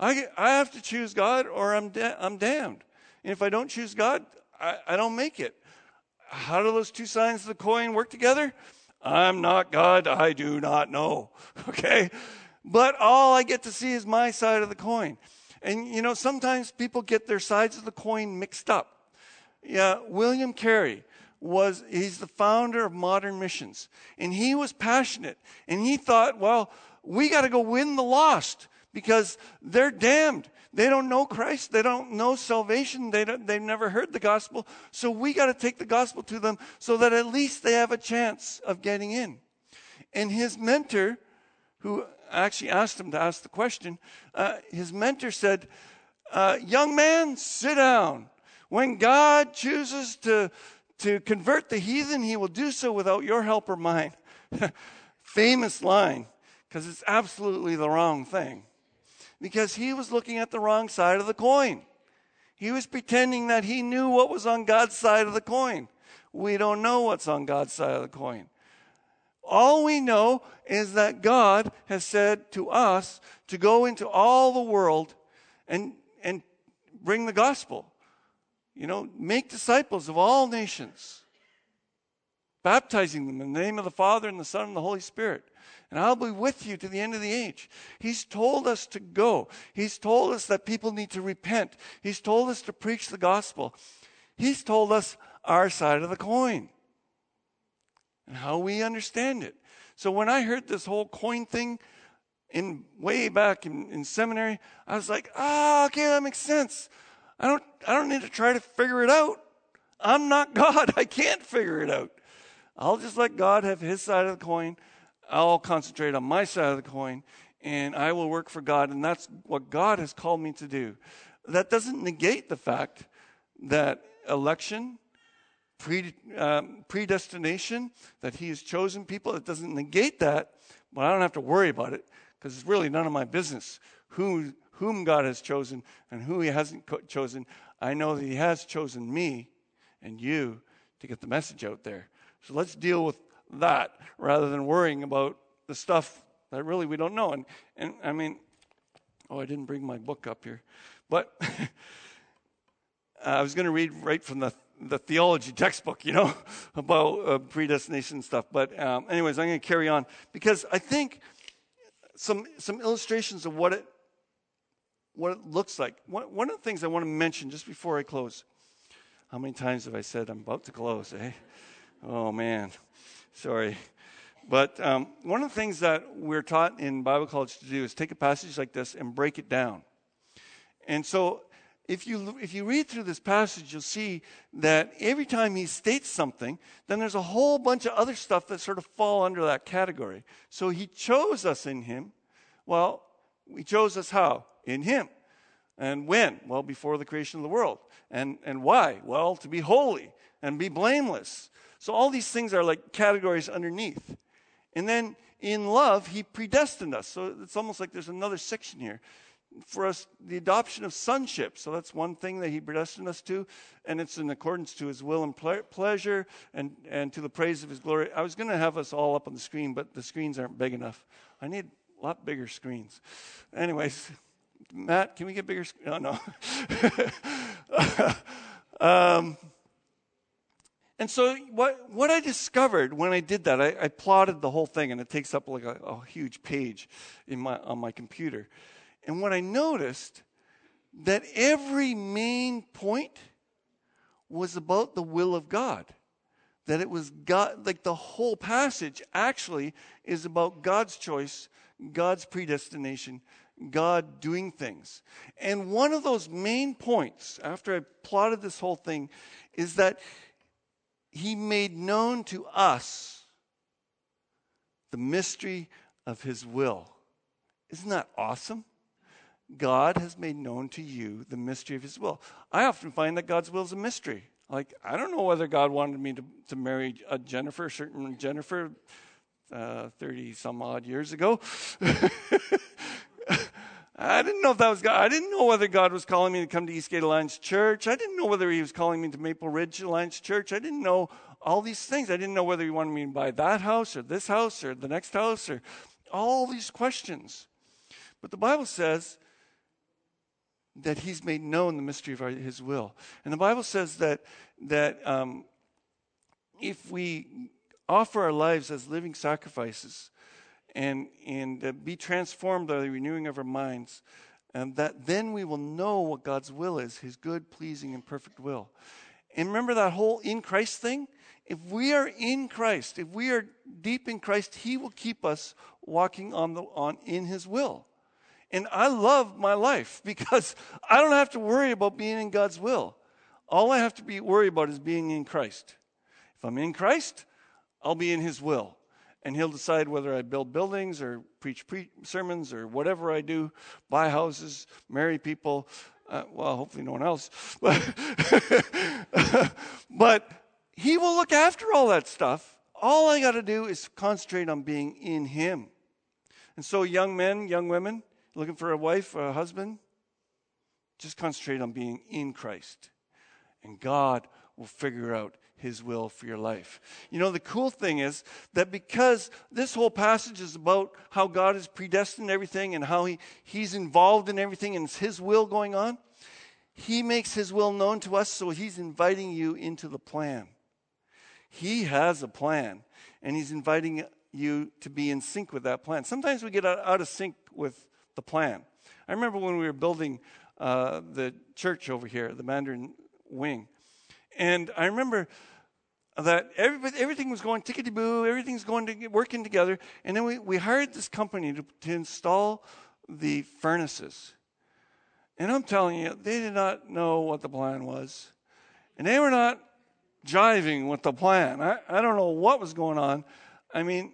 I, I have to choose God or I'm, da- I'm damned. And if I don't choose God, I, I don't make it. How do those two sides of the coin work together? I'm not God. I do not know. Okay? But all I get to see is my side of the coin. And, you know, sometimes people get their sides of the coin mixed up. Yeah, William Carey was, he's the founder of modern missions. And he was passionate. And he thought, well, we got to go win the lost because they're damned. They don't know Christ. They don't know salvation. They they've never heard the gospel. So we got to take the gospel to them so that at least they have a chance of getting in. And his mentor, who actually asked him to ask the question, uh, his mentor said, uh, Young man, sit down. When God chooses to, to convert the heathen, he will do so without your help or mine. Famous line, because it's absolutely the wrong thing because he was looking at the wrong side of the coin. He was pretending that he knew what was on God's side of the coin. We don't know what's on God's side of the coin. All we know is that God has said to us to go into all the world and, and bring the gospel. You know, make disciples of all nations, baptizing them in the name of the Father and the Son and the Holy Spirit and I'll be with you to the end of the age. He's told us to go. He's told us that people need to repent. He's told us to preach the gospel. He's told us our side of the coin and how we understand it. So when I heard this whole coin thing in way back in, in seminary, I was like, ah, oh, okay, that makes sense. I don't, I don't need to try to figure it out. I'm not God. I can't figure it out. I'll just let God have his side of the coin. I'll concentrate on my side of the coin and I will work for God. And that's what God has called me to do. That doesn't negate the fact that election, pre, um, predestination, that He has chosen people, it doesn't negate that, but I don't have to worry about it because it's really none of my business who, whom God has chosen and who He hasn't co- chosen. I know that He has chosen me and you to get the message out there. So let's deal with that rather than worrying about the stuff that really we don't know. And, and I mean, oh, I didn't bring my book up here. But I was going to read right from the, the theology textbook, you know, about uh, predestination stuff. But, um, anyways, I'm going to carry on because I think some, some illustrations of what it, what it looks like. One, one of the things I want to mention just before I close. How many times have I said I'm about to close, eh? Oh, man. Sorry. But um, one of the things that we're taught in Bible college to do is take a passage like this and break it down. And so if you, if you read through this passage, you'll see that every time he states something, then there's a whole bunch of other stuff that sort of fall under that category. So he chose us in him. Well, he chose us how? In him. And when? Well, before the creation of the world. And, and why? Well, to be holy and be blameless so all these things are like categories underneath. And then in love, he predestined us. So it's almost like there's another section here. For us, the adoption of sonship. So that's one thing that he predestined us to. And it's in accordance to his will and ple- pleasure and, and to the praise of his glory. I was going to have us all up on the screen, but the screens aren't big enough. I need a lot bigger screens. Anyways, Matt, can we get bigger? Oh, no. um, and so what, what I discovered when I did that, I, I plotted the whole thing, and it takes up like a, a huge page in my, on my computer. And what I noticed that every main point was about the will of God. that it was God, like the whole passage actually is about God's choice, God's predestination, God doing things. And one of those main points, after I plotted this whole thing, is that He made known to us the mystery of His will. Isn't that awesome? God has made known to you the mystery of His will. I often find that God's will is a mystery. Like, I don't know whether God wanted me to, to marry a Jennifer, certain Jennifer, 30 uh, some odd years ago. I didn't know if that was God. I didn't know whether God was calling me to come to Eastgate Alliance Church. I didn't know whether He was calling me to Maple Ridge Alliance Church. I didn't know all these things. I didn't know whether He wanted me to buy that house or this house or the next house or all these questions. But the Bible says that He's made known the mystery of His will. And the Bible says that, that um, if we offer our lives as living sacrifices, and, and uh, be transformed by the renewing of our minds. And that then we will know what God's will is, his good, pleasing, and perfect will. And remember that whole in Christ thing? If we are in Christ, if we are deep in Christ, he will keep us walking on the on in his will. And I love my life because I don't have to worry about being in God's will. All I have to be worried about is being in Christ. If I'm in Christ, I'll be in his will and he'll decide whether I build buildings or preach pre- sermons or whatever I do, buy houses, marry people. Uh, well, hopefully no one else. But, but he will look after all that stuff. All I got to do is concentrate on being in him. And so, young men, young women, looking for a wife or a husband, just concentrate on being in Christ. And God will figure out his will for your life. You know, the cool thing is that because this whole passage is about how God has predestined everything and how he, He's involved in everything and it's His will going on, He makes His will known to us, so He's inviting you into the plan. He has a plan, and He's inviting you to be in sync with that plan. Sometimes we get out of sync with the plan. I remember when we were building uh, the church over here, the Mandarin wing. And I remember that everything was going tickety boo, everything's going to working together. And then we, we hired this company to, to install the furnaces. And I'm telling you, they did not know what the plan was. And they were not jiving with the plan. I, I don't know what was going on. I mean,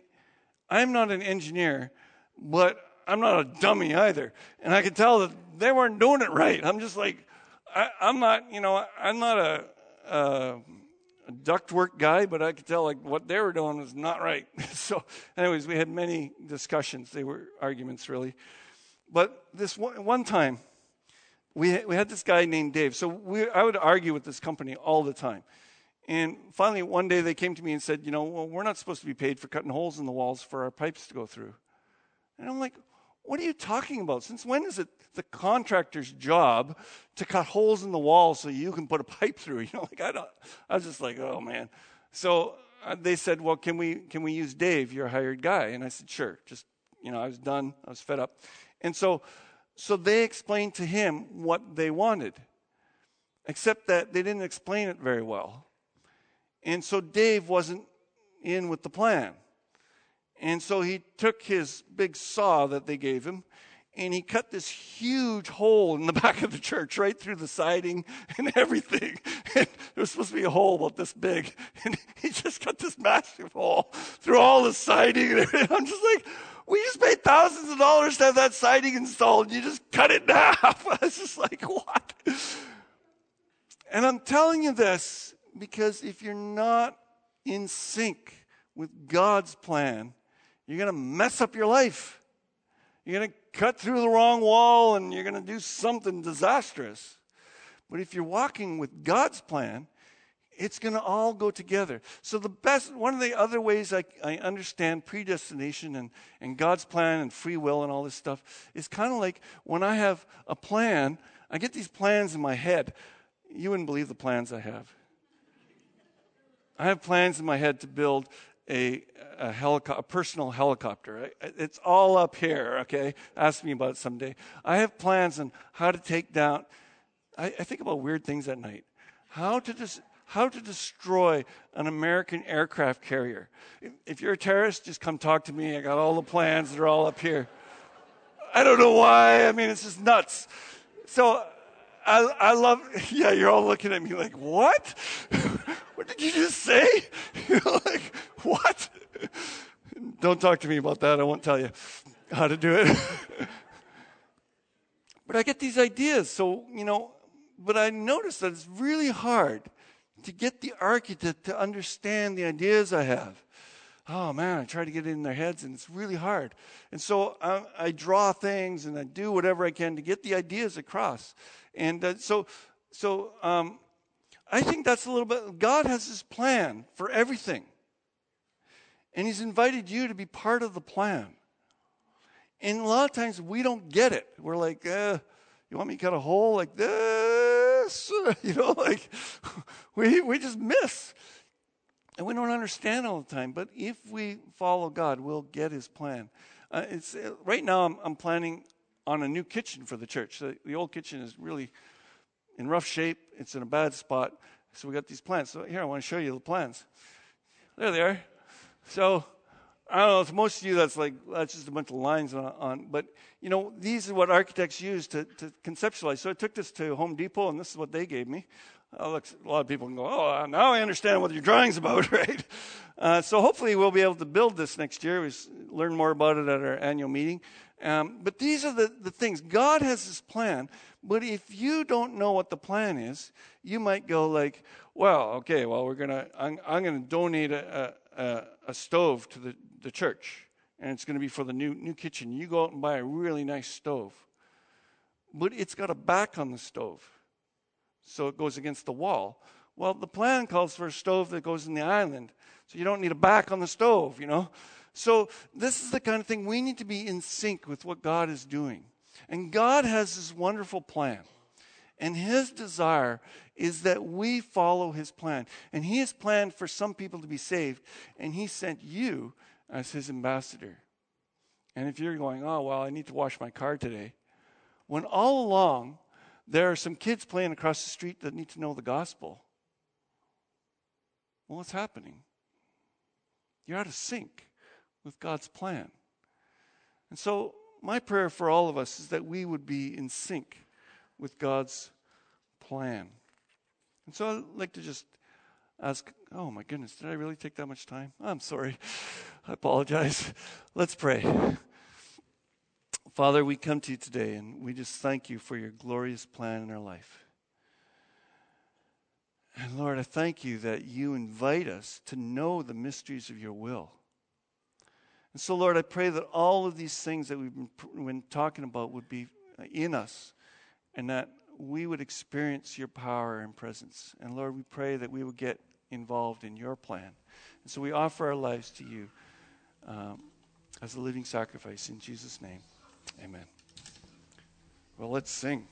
I'm not an engineer, but I'm not a dummy either. And I could tell that they weren't doing it right. I'm just like, I, am not, you know, I'm not a, a a ductwork guy, but I could tell like what they were doing was not right. so, anyways, we had many discussions. They were arguments, really. But this one, one time, we we had this guy named Dave. So we, I would argue with this company all the time. And finally, one day they came to me and said, you know, well, we're not supposed to be paid for cutting holes in the walls for our pipes to go through. And I'm like, what are you talking about? Since when is it the contractor's job to cut holes in the wall so you can put a pipe through? You know, like I don't. I was just like, oh man. So uh, they said, well, can we can we use Dave, your hired guy? And I said, sure. Just you know, I was done. I was fed up. And so, so they explained to him what they wanted, except that they didn't explain it very well. And so Dave wasn't in with the plan. And so he took his big saw that they gave him and he cut this huge hole in the back of the church right through the siding and everything. And there was supposed to be a hole about this big. And he just cut this massive hole through all the siding and. I'm just like, we just paid thousands of dollars to have that siding installed. And you just cut it in half. I was just like, what? And I'm telling you this because if you're not in sync with God's plan, you're going to mess up your life. You're going to cut through the wrong wall and you're going to do something disastrous. But if you're walking with God's plan, it's going to all go together. So, the best, one of the other ways I, I understand predestination and, and God's plan and free will and all this stuff is kind of like when I have a plan, I get these plans in my head. You wouldn't believe the plans I have. I have plans in my head to build a, a, helico- a personal helicopter. It's all up here, okay? Ask me about it someday. I have plans on how to take down, I, I think about weird things at night. How to, just, how to destroy an American aircraft carrier. If, if you're a terrorist, just come talk to me. I got all the plans, they're all up here. I don't know why. I mean, it's just nuts. So I, I love, yeah, you're all looking at me like, what? did you just say? You're like, what? Don't talk to me about that. I won't tell you how to do it. but I get these ideas. So, you know, but I notice that it's really hard to get the architect to understand the ideas I have oh man, I try to get it in their heads and it's really hard. And so I, I draw things and I do whatever I can to get the ideas across. And uh, so, so um, I think that's a little bit, God has his plan for everything. And he's invited you to be part of the plan. And a lot of times we don't get it. We're like, uh, you want me to cut a hole like this? you know, like we, we just miss. And we don't understand all the time, but if we follow God, we'll get His plan. Uh, it's uh, right now. I'm, I'm, planning on a new kitchen for the church. The, the, old kitchen is really in rough shape. It's in a bad spot. So we got these plans. So here, I want to show you the plans. There they are. So I don't know. To most of you, that's like that's just a bunch of lines on. on but you know, these are what architects use to, to conceptualize. So I took this to Home Depot, and this is what they gave me. Look, a lot of people can go, oh, now I understand what your drawing's about, right? Uh, so hopefully we'll be able to build this next year. We learn more about it at our annual meeting. Um, but these are the, the things. God has His plan, but if you don't know what the plan is, you might go like, well, okay, well, we're gonna, I'm, I'm gonna donate a, a, a stove to the, the church, and it's gonna be for the new new kitchen. You go out and buy a really nice stove, but it's got a back on the stove so it goes against the wall. Well, the plan calls for a stove that goes in the island, so you don't need a back on the stove, you know? So this is the kind of thing we need to be in sync with what God is doing. And God has this wonderful plan. And his desire is that we follow his plan. And he has planned for some people to be saved, and he sent you as his ambassador. And if you're going, oh, well, I need to wash my car today, when all along there are some kids playing across the street that need to know the gospel. Well, what's happening? You're out of sync with God's plan. And so, my prayer for all of us is that we would be in sync with God's plan. And so, I'd like to just ask oh my goodness, did I really take that much time? I'm sorry. I apologize. Let's pray. Father, we come to you today and we just thank you for your glorious plan in our life. And Lord, I thank you that you invite us to know the mysteries of your will. And so, Lord, I pray that all of these things that we've been, been talking about would be in us and that we would experience your power and presence. And Lord, we pray that we would get involved in your plan. And so we offer our lives to you um, as a living sacrifice in Jesus' name. Amen. Well, let's sing.